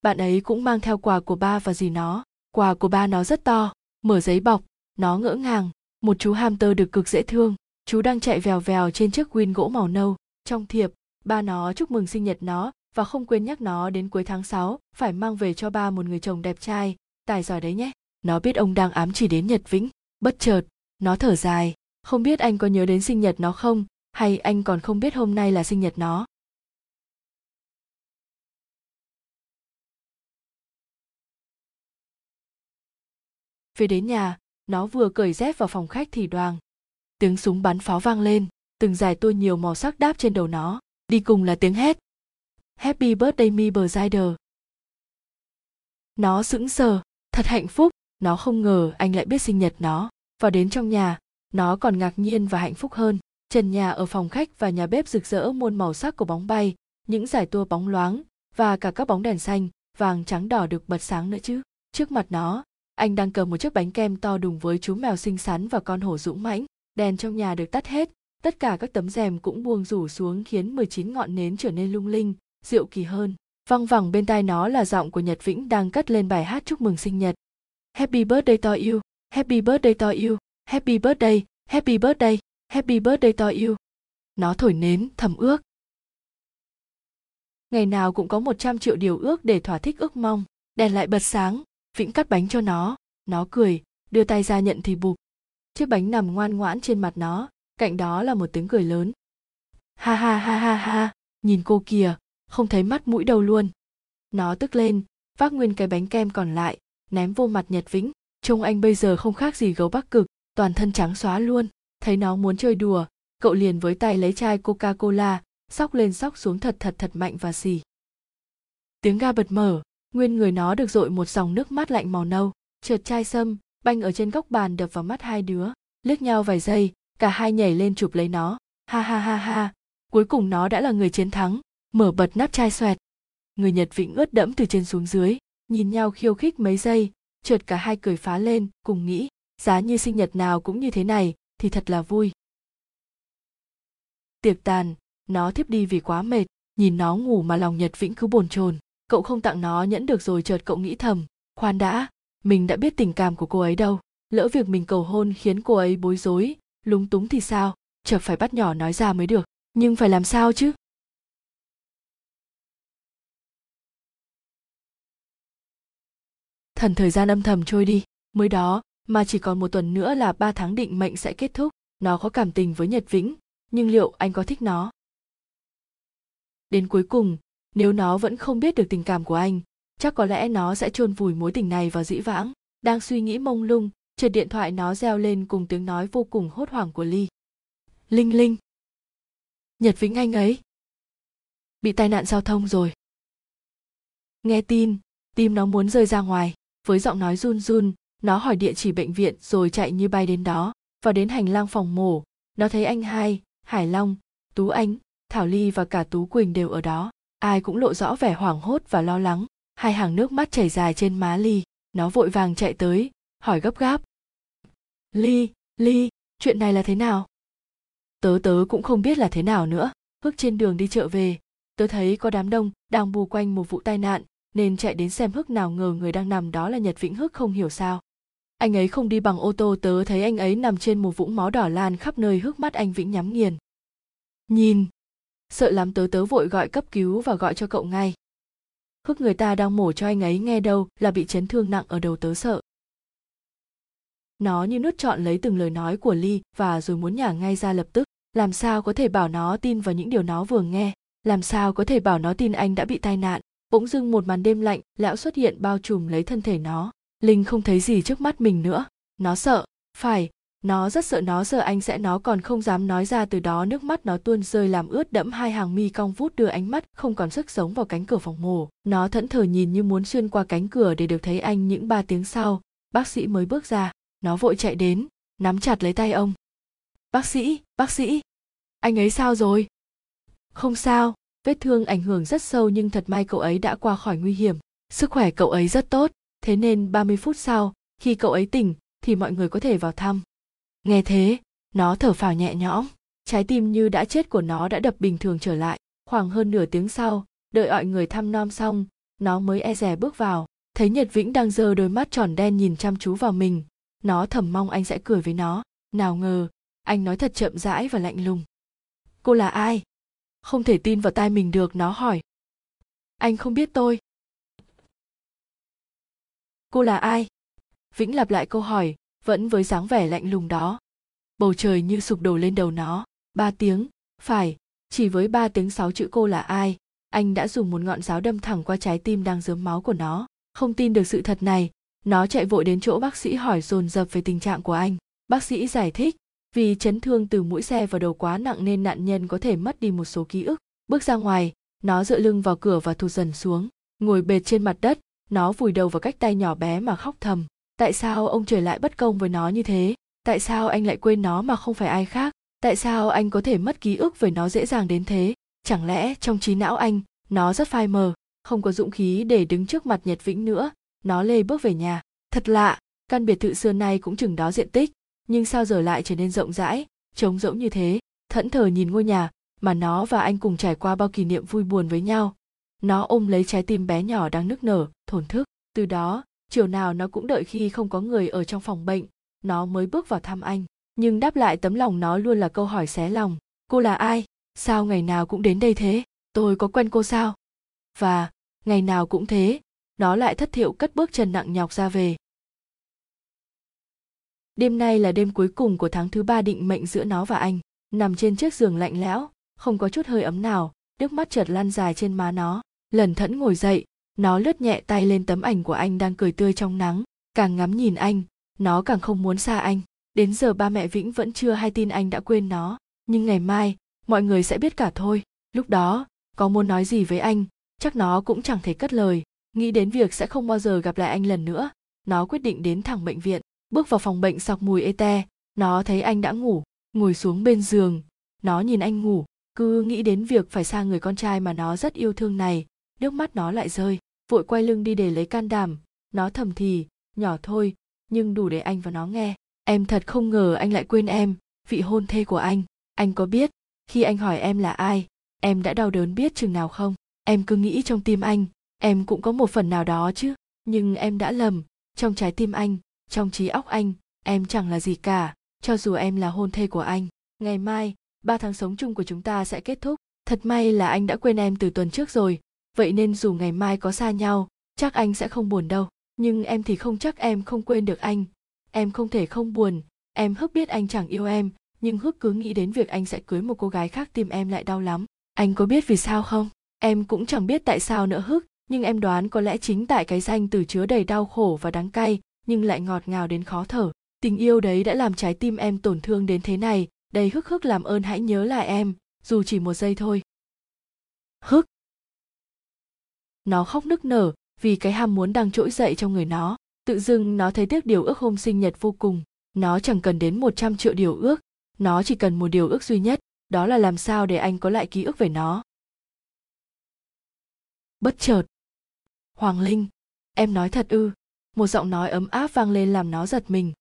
bạn ấy cũng mang theo quà của ba và dì nó. Quà của ba nó rất to, mở giấy bọc, nó ngỡ ngàng. Một chú hamster được cực dễ thương. Chú đang chạy vèo vèo trên chiếc win gỗ màu nâu. Trong thiệp, ba nó chúc mừng sinh nhật nó và không quên nhắc nó đến cuối tháng 6 phải mang về cho ba một người chồng đẹp trai. Tài giỏi đấy nhé. Nó biết ông đang ám chỉ đến nhật vĩnh. Bất chợt, nó thở dài. Không biết anh có nhớ đến sinh nhật nó không? Hay anh còn không biết hôm nay là sinh nhật nó? Về đến nhà, nó vừa cởi dép vào phòng khách thì đoàng. Tiếng súng bắn pháo vang lên, từng dài tua nhiều màu sắc đáp trên đầu nó. Đi cùng là tiếng hét. Happy birthday me bờ rider nó sững sờ, thật hạnh phúc. Nó không ngờ anh lại biết sinh nhật nó. Vào đến trong nhà, nó còn ngạc nhiên và hạnh phúc hơn. Trần nhà ở phòng khách và nhà bếp rực rỡ muôn màu sắc của bóng bay, những giải tua bóng loáng và cả các bóng đèn xanh, vàng trắng đỏ được bật sáng nữa chứ. Trước mặt nó anh đang cầm một chiếc bánh kem to đùng với chú mèo xinh xắn và con hổ dũng mãnh. Đèn trong nhà được tắt hết. Tất cả các tấm rèm cũng buông rủ xuống khiến 19 ngọn nến trở nên lung linh diệu kỳ hơn. Văng vẳng bên tai nó là giọng của nhật vĩnh đang cất lên bài hát chúc mừng sinh nhật. Happy birthday to you. Happy birthday to you. Happy birthday. Happy birthday. Happy birthday to you. Nó thổi nến, thầm ước. Ngày nào cũng có 100 triệu điều ước để thỏa thích ước mong. Đèn lại bật sáng vĩnh cắt bánh cho nó. Nó cười, đưa tay ra nhận thì bụp. Chiếc bánh nằm ngoan ngoãn trên mặt nó, cạnh đó là một tiếng cười lớn. Ha ha ha ha ha, nhìn cô kìa, không thấy mắt mũi đâu luôn. Nó tức lên, vác nguyên cái bánh kem còn lại, ném vô mặt nhật vĩnh. Trông anh bây giờ không khác gì gấu bắc cực, toàn thân trắng xóa luôn. Thấy nó muốn chơi đùa, cậu liền với tay lấy chai coca cola sóc lên sóc xuống thật thật thật mạnh và xì. Tiếng ga bật mở nguyên người nó được dội một dòng nước mắt lạnh màu nâu, trượt chai sâm, banh ở trên góc bàn đập vào mắt hai đứa, liếc nhau vài giây, cả hai nhảy lên chụp lấy nó. Ha ha ha ha cuối cùng nó đã là người chiến thắng, mở bật nắp chai xoẹt. Người nhật vĩnh ướt đẫm từ trên xuống dưới, nhìn nhau khiêu khích mấy giây, trượt cả hai cười phá lên, cùng nghĩ, giá như sinh nhật nào cũng như thế này, thì thật là vui. Tiệc tàn, nó thiếp đi vì quá mệt, nhìn nó ngủ mà lòng nhật vĩnh cứ bồn chồn cậu không tặng nó nhẫn được rồi chợt cậu nghĩ thầm, khoan đã, mình đã biết tình cảm của cô ấy đâu. Lỡ việc mình cầu hôn khiến cô ấy bối rối, lúng túng thì sao? Chợt phải bắt nhỏ nói ra mới được. Nhưng phải làm sao chứ? Thần thời gian âm thầm trôi đi. Mới đó, mà chỉ còn một tuần nữa là ba tháng định mệnh sẽ kết thúc. Nó có cảm tình với nhật vĩnh, nhưng liệu anh có thích nó? Đến cuối cùng nếu nó vẫn không biết được tình cảm của anh, chắc có lẽ nó sẽ chôn vùi mối tình này vào dĩ vãng. Đang suy nghĩ mông lung chợt điện thoại nó reo lên cùng tiếng nói vô cùng hốt hoảng của ly. Linh linh! Nhật vĩnh anh ấy! Bị tai nạn giao thông rồi. Nghe tin, tim nó muốn rơi ra ngoài. Với giọng nói run run, nó hỏi địa chỉ bệnh viện rồi chạy như bay đến đó. Vào đến hành lang phòng mổ, nó thấy anh hai, hải long, tú anh, thảo ly và cả tú quỳnh đều ở đó ai cũng lộ rõ vẻ hoảng hốt và lo lắng. Hai hàng nước mắt chảy dài trên má ly. Nó vội vàng chạy tới, hỏi gấp gáp. Ly ly, chuyện này là thế nào? Tớ tớ cũng không biết là thế nào nữa. Hước trên đường đi chợ về, tớ thấy có đám đông đang bù quanh một vụ tai nạn, nên chạy đến xem hức nào ngờ người đang nằm đó là nhật vĩnh hức không hiểu sao. Anh ấy không đi bằng ô tô, tớ thấy anh ấy nằm trên một vũng máu đỏ lan khắp nơi hước mắt anh vĩnh nhắm nghiền. Nhìn sợ lắm tớ tớ vội gọi cấp cứu và gọi cho cậu ngay. Hức người ta đang mổ cho anh ấy nghe đâu là bị chấn thương nặng ở đầu tớ sợ. Nó như nuốt trọn lấy từng lời nói của ly và rồi muốn nhả ngay ra lập tức. Làm sao có thể bảo nó tin vào những điều nó vừa nghe? Làm sao có thể bảo nó tin anh đã bị tai nạn? Bỗng dưng một màn đêm lạnh lẽo xuất hiện bao trùm lấy thân thể nó. Linh không thấy gì trước mắt mình nữa. Nó sợ, phải nó rất sợ nó, sợ anh sẽ, nó còn không dám nói ra. Từ đó nước mắt nó tuôn rơi làm ướt đẫm hai hàng mi cong vút, đưa ánh mắt không còn sức sống vào cánh cửa phòng mổ. Nó thẫn thờ nhìn như muốn xuyên qua cánh cửa để được thấy anh những ba tiếng sau. Bác sĩ mới bước ra. Nó vội chạy đến, nắm chặt lấy tay ông. Bác sĩ bác sĩ, anh ấy sao rồi? Không sao, vết thương ảnh hưởng rất sâu nhưng thật may cậu ấy đã qua khỏi nguy hiểm. Sức khỏe cậu ấy rất tốt. Thế nên 30 phút sau, khi cậu ấy tỉnh thì mọi người có thể vào thăm nghe thế, nó thở phào nhẹ nhõm. Trái tim như đã chết của nó đã đập bình thường trở lại. Khoảng hơn nửa tiếng sau, đợi mọi người thăm nom xong, nó mới e rè bước vào. Thấy nhật vĩnh đang giơ đôi mắt tròn đen nhìn chăm chú vào mình, nó thầm mong anh sẽ cười với nó. Nào ngờ, anh nói thật chậm rãi và lạnh lùng. Cô là ai? Không thể tin vào tai mình được, nó hỏi. Anh không biết tôi. Cô là ai? Vĩnh lặp lại câu hỏi vẫn với dáng vẻ lạnh lùng đó. Bầu trời như sụp đổ lên đầu nó. Ba tiếng. Phải, chỉ với ba tiếng sáu chữ cô là ai? Anh đã dùng một ngọn giáo đâm thẳng qua trái tim đang dớm máu của nó. Không tin được sự thật này, nó chạy vội đến chỗ bác sĩ hỏi dồn dập về tình trạng của anh. Bác sĩ giải thích, vì chấn thương từ mũi xe vào đầu quá nặng nên nạn nhân có thể mất đi một số ký ức. Bước ra ngoài, nó dựa lưng vào cửa và thụt dần xuống. Ngồi bệt trên mặt đất, nó vùi đầu vào cách tay nhỏ bé mà khóc thầm tại sao ông trời lại bất công với nó như thế? Tại sao anh lại quên nó mà không phải ai khác? Tại sao anh có thể mất ký ức về nó dễ dàng đến thế? Chẳng lẽ trong trí não anh, nó rất phai mờ, không có dũng khí để đứng trước mặt nhật vĩnh nữa? Nó lê bước về nhà. Thật lạ, căn biệt thự xưa nay cũng chừng đó diện tích. Nhưng sao giờ lại trở nên rộng rãi, trống rỗng như thế? Thẫn thờ nhìn ngôi nhà mà nó và anh cùng trải qua bao kỷ niệm vui buồn với nhau. Nó ôm lấy trái tim bé nhỏ đang nức nở, thổn thức. Từ đó chiều nào nó cũng đợi khi không có người ở trong phòng bệnh, nó mới bước vào thăm anh. Nhưng đáp lại tấm lòng nó luôn là câu hỏi xé lòng. Cô là ai? Sao ngày nào cũng đến đây thế? Tôi có quen cô sao? Và, ngày nào cũng thế, nó lại thất thiệu cất bước chân nặng nhọc ra về. Đêm nay là đêm cuối cùng của tháng thứ ba định mệnh giữa nó và anh. Nằm trên chiếc giường lạnh lẽo, không có chút hơi ấm nào, nước mắt chợt lan dài trên má nó. Lần thẫn ngồi dậy nó lướt nhẹ tay lên tấm ảnh của anh đang cười tươi trong nắng, càng ngắm nhìn anh, nó càng không muốn xa anh. Đến giờ ba mẹ vĩnh vẫn chưa hay tin anh đã quên nó, nhưng ngày mai, mọi người sẽ biết cả thôi. Lúc đó, có muốn nói gì với anh, chắc nó cũng chẳng thể cất lời. Nghĩ đến việc sẽ không bao giờ gặp lại anh lần nữa, nó quyết định đến thẳng bệnh viện. Bước vào phòng bệnh sọc mùi ê te, nó thấy anh đã ngủ, ngồi xuống bên giường. Nó nhìn anh ngủ, cứ nghĩ đến việc phải xa người con trai mà nó rất yêu thương này, nước mắt nó lại rơi vội quay lưng đi để lấy can đảm. Nó thầm thì, nhỏ thôi, nhưng đủ để anh và nó nghe. Em thật không ngờ anh lại quên em, vị hôn thê của anh. Anh có biết, khi anh hỏi em là ai, em đã đau đớn biết chừng nào không? Em cứ nghĩ trong tim anh, em cũng có một phần nào đó chứ. Nhưng em đã lầm, trong trái tim anh, trong trí óc anh, em chẳng là gì cả. Cho dù em là hôn thê của anh, ngày mai, ba tháng sống chung của chúng ta sẽ kết thúc. Thật may là anh đã quên em từ tuần trước rồi vậy nên dù ngày mai có xa nhau, chắc anh sẽ không buồn đâu. Nhưng em thì không chắc em không quên được anh. Em không thể không buồn. Em hức biết anh chẳng yêu em, nhưng hức cứ nghĩ đến việc anh sẽ cưới một cô gái khác tim em lại đau lắm. Anh có biết vì sao không? Em cũng chẳng biết tại sao nữa hức nhưng em đoán có lẽ chính tại cái danh từ chứa đầy đau khổ và đắng cay, nhưng lại ngọt ngào đến khó thở. Tình yêu đấy đã làm trái tim em tổn thương đến thế này, đây hức hức làm ơn hãy nhớ lại em, dù chỉ một giây thôi. Hức nó khóc nức nở vì cái ham muốn đang trỗi dậy trong người nó. Tự dưng nó thấy tiếc điều ước hôm sinh nhật vô cùng. Nó chẳng cần đến 100 triệu điều ước. Nó chỉ cần một điều ước duy nhất, đó là làm sao để anh có lại ký ức về nó. Bất chợt, hoàng linh, em nói thật ư? Một giọng nói ấm áp vang lên làm nó giật mình.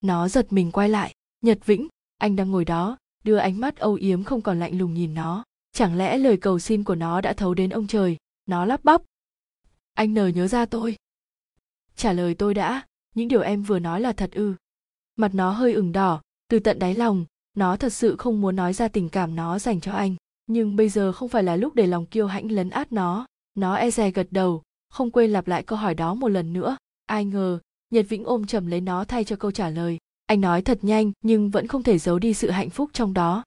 Nó giật mình quay lại. Nhật vĩnh, anh đang ngồi đó, đưa ánh mắt âu yếm không còn lạnh lùng nhìn nó. Chẳng lẽ lời cầu xin của nó đã thấu đến ông trời? Nó lắp bắp. Anh nờ nhớ ra tôi. Trả lời tôi đã, những điều em vừa nói là thật ư. Mặt nó hơi ửng đỏ, từ tận đáy lòng, nó thật sự không muốn nói ra tình cảm nó dành cho anh. Nhưng bây giờ không phải là lúc để lòng kiêu hãnh lấn át nó. Nó e dè gật đầu, không quên lặp lại câu hỏi đó một lần nữa. Ai ngờ, nhật vĩnh ôm chầm lấy nó thay cho câu trả lời. Anh nói thật nhanh, nhưng vẫn không thể giấu đi sự hạnh phúc trong đó.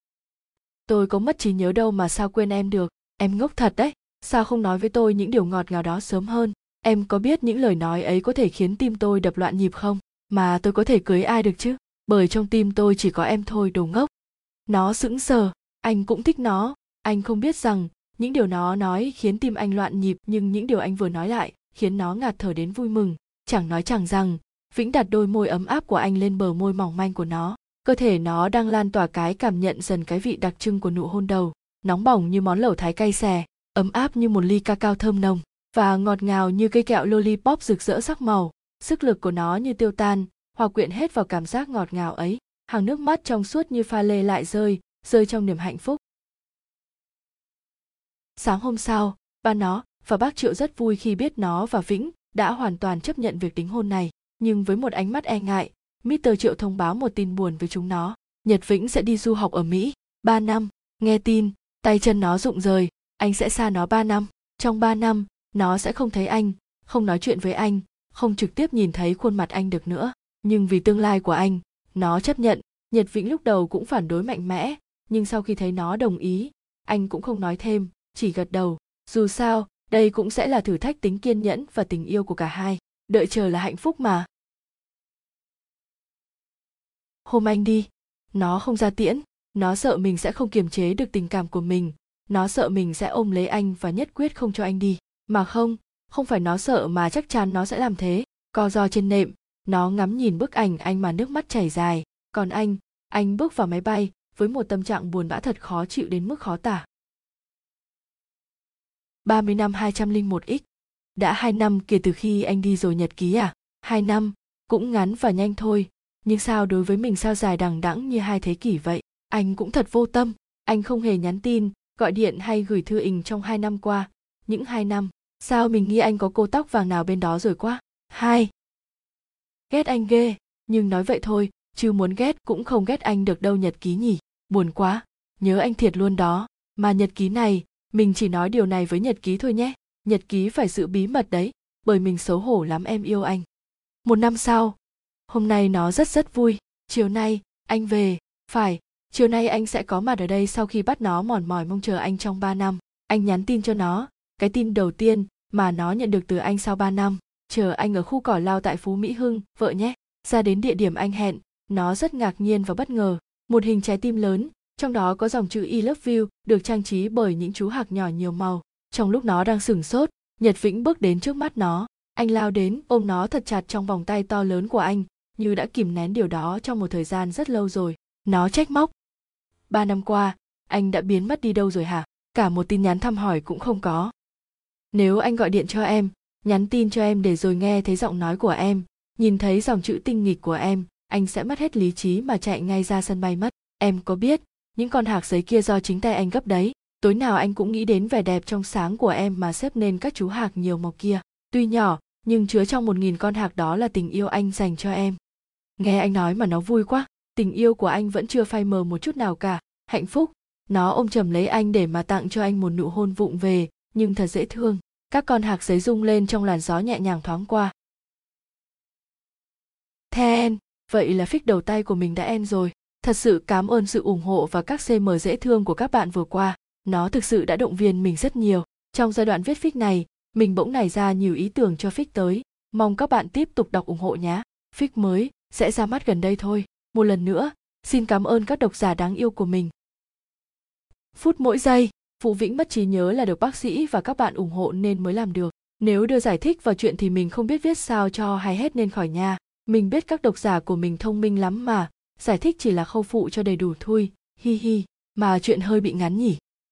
Tôi có mất trí nhớ đâu mà sao quên em được. Em ngốc thật đấy sao không nói với tôi những điều ngọt ngào đó sớm hơn? Em có biết những lời nói ấy có thể khiến tim tôi đập loạn nhịp không? Mà tôi có thể cưới ai được chứ? Bởi trong tim tôi chỉ có em thôi, đồ ngốc. Nó sững sờ. Anh cũng thích nó. Anh không biết rằng, những điều nó nói khiến tim anh loạn nhịp, nhưng những điều anh vừa nói lại khiến nó ngạt thở đến vui mừng. Chẳng nói chẳng rằng, vĩnh đặt đôi môi ấm áp của anh lên bờ môi mỏng manh của nó. Cơ thể nó đang lan tỏa cái cảm nhận dần cái vị đặc trưng của nụ hôn đầu. Nóng bỏng như món lẩu thái cay xè ấm áp như một ly ca cao thơm nồng và ngọt ngào như cây kẹo lollipop rực rỡ sắc màu sức lực của nó như tiêu tan hòa quyện hết vào cảm giác ngọt ngào ấy hàng nước mắt trong suốt như pha lê lại rơi rơi trong niềm hạnh phúc sáng hôm sau ba nó và bác triệu rất vui khi biết nó và vĩnh đã hoàn toàn chấp nhận việc đính hôn này nhưng với một ánh mắt e ngại Mr. Triệu thông báo một tin buồn với chúng nó. Nhật Vĩnh sẽ đi du học ở Mỹ, 3 năm. Nghe tin, tay chân nó rụng rời, anh sẽ xa nó 3 năm. Trong 3 năm, nó sẽ không thấy anh, không nói chuyện với anh, không trực tiếp nhìn thấy khuôn mặt anh được nữa. Nhưng vì tương lai của anh, nó chấp nhận. Nhật Vĩnh lúc đầu cũng phản đối mạnh mẽ, nhưng sau khi thấy nó đồng ý, anh cũng không nói thêm, chỉ gật đầu. Dù sao, đây cũng sẽ là thử thách tính kiên nhẫn và tình yêu của cả hai. Đợi chờ là hạnh phúc mà. hôm anh đi nó không ra tiễn nó sợ mình sẽ không kiềm chế được tình cảm của mình nó sợ mình sẽ ôm lấy anh và nhất quyết không cho anh đi. Mà không không phải nó sợ mà chắc chắn nó sẽ làm thế. Co do trên nệm nó ngắm nhìn bức ảnh anh mà nước mắt chảy dài. Còn anh anh bước vào máy bay với một tâm trạng buồn bã thật khó chịu đến mức khó tả. 30 năm 201X. Đã hai năm kể từ khi anh đi rồi nhật ký à? Hai năm, cũng ngắn và nhanh thôi, nhưng sao đối với mình sao dài đằng đẵng như hai thế kỷ vậy? Anh cũng thật vô tâm. Anh không hề nhắn tin gọi điện hay gửi thư ình trong hai năm qua. Những hai năm, sao mình nghĩ anh có cô tóc vàng nào bên đó rồi quá? Hai. Ghét anh ghê, nhưng nói vậy thôi, chứ muốn ghét cũng không ghét anh được đâu nhật ký nhỉ, buồn quá. Nhớ anh thiệt luôn đó, mà nhật ký này, mình chỉ nói điều này với nhật ký thôi nhé. Nhật ký phải giữ bí mật đấy, bởi mình xấu hổ lắm em yêu anh. Một năm sau, hôm nay nó rất rất vui. Chiều nay, anh về, phải chiều nay anh sẽ có mặt ở đây sau khi bắt nó mòn mỏi mong chờ anh trong ba năm. Anh nhắn tin cho nó. Cái tin đầu tiên mà nó nhận được từ anh sau ba năm. Chờ anh ở khu cỏ lao tại phú mỹ hưng, vợ nhé. Ra đến địa điểm anh hẹn, nó rất ngạc nhiên và bất ngờ. Một hình trái tim lớn, trong đó có dòng chữ I love you được trang trí bởi những chú hạc nhỏ nhiều màu. Trong lúc nó đang sửng sốt, nhật vĩnh bước đến trước mắt nó. Anh lao đến, ôm nó thật chặt trong vòng tay to lớn của anh, như đã kìm nén điều đó trong một thời gian rất lâu rồi. Nó trách móc ba năm qua, anh đã biến mất đi đâu rồi hả? Cả một tin nhắn thăm hỏi cũng không có. Nếu anh gọi điện cho em, nhắn tin cho em để rồi nghe thấy giọng nói của em, nhìn thấy dòng chữ tinh nghịch của em, anh sẽ mất hết lý trí mà chạy ngay ra sân bay mất. Em có biết, những con hạc giấy kia do chính tay anh gấp đấy, tối nào anh cũng nghĩ đến vẻ đẹp trong sáng của em mà xếp nên các chú hạc nhiều màu kia. Tuy nhỏ, nhưng chứa trong một nghìn con hạc đó là tình yêu anh dành cho em. Nghe anh nói mà nó vui quá tình yêu của anh vẫn chưa phai mờ một chút nào cả. Hạnh phúc, nó ôm chầm lấy anh để mà tặng cho anh một nụ hôn vụng về, nhưng thật dễ thương. Các con hạc giấy rung lên trong làn gió nhẹ nhàng thoáng qua. Then, vậy là phích đầu tay của mình đã end rồi. Thật sự cảm ơn sự ủng hộ và các cm dễ thương của các bạn vừa qua. Nó thực sự đã động viên mình rất nhiều. Trong giai đoạn viết phích này, mình bỗng nảy ra nhiều ý tưởng cho phích tới. Mong các bạn tiếp tục đọc ủng hộ nhé. Phích mới sẽ ra mắt gần đây thôi một lần nữa xin cảm ơn các độc giả đáng yêu của mình phút mỗi giây Vũ Vĩnh mất trí nhớ là được bác sĩ và các bạn ủng hộ nên mới làm được. Nếu đưa giải thích vào chuyện thì mình không biết viết sao cho hay hết nên khỏi nha Mình biết các độc giả của mình thông minh lắm mà, giải thích chỉ là khâu phụ cho đầy đủ thôi, hi hi, mà chuyện hơi bị ngắn nhỉ.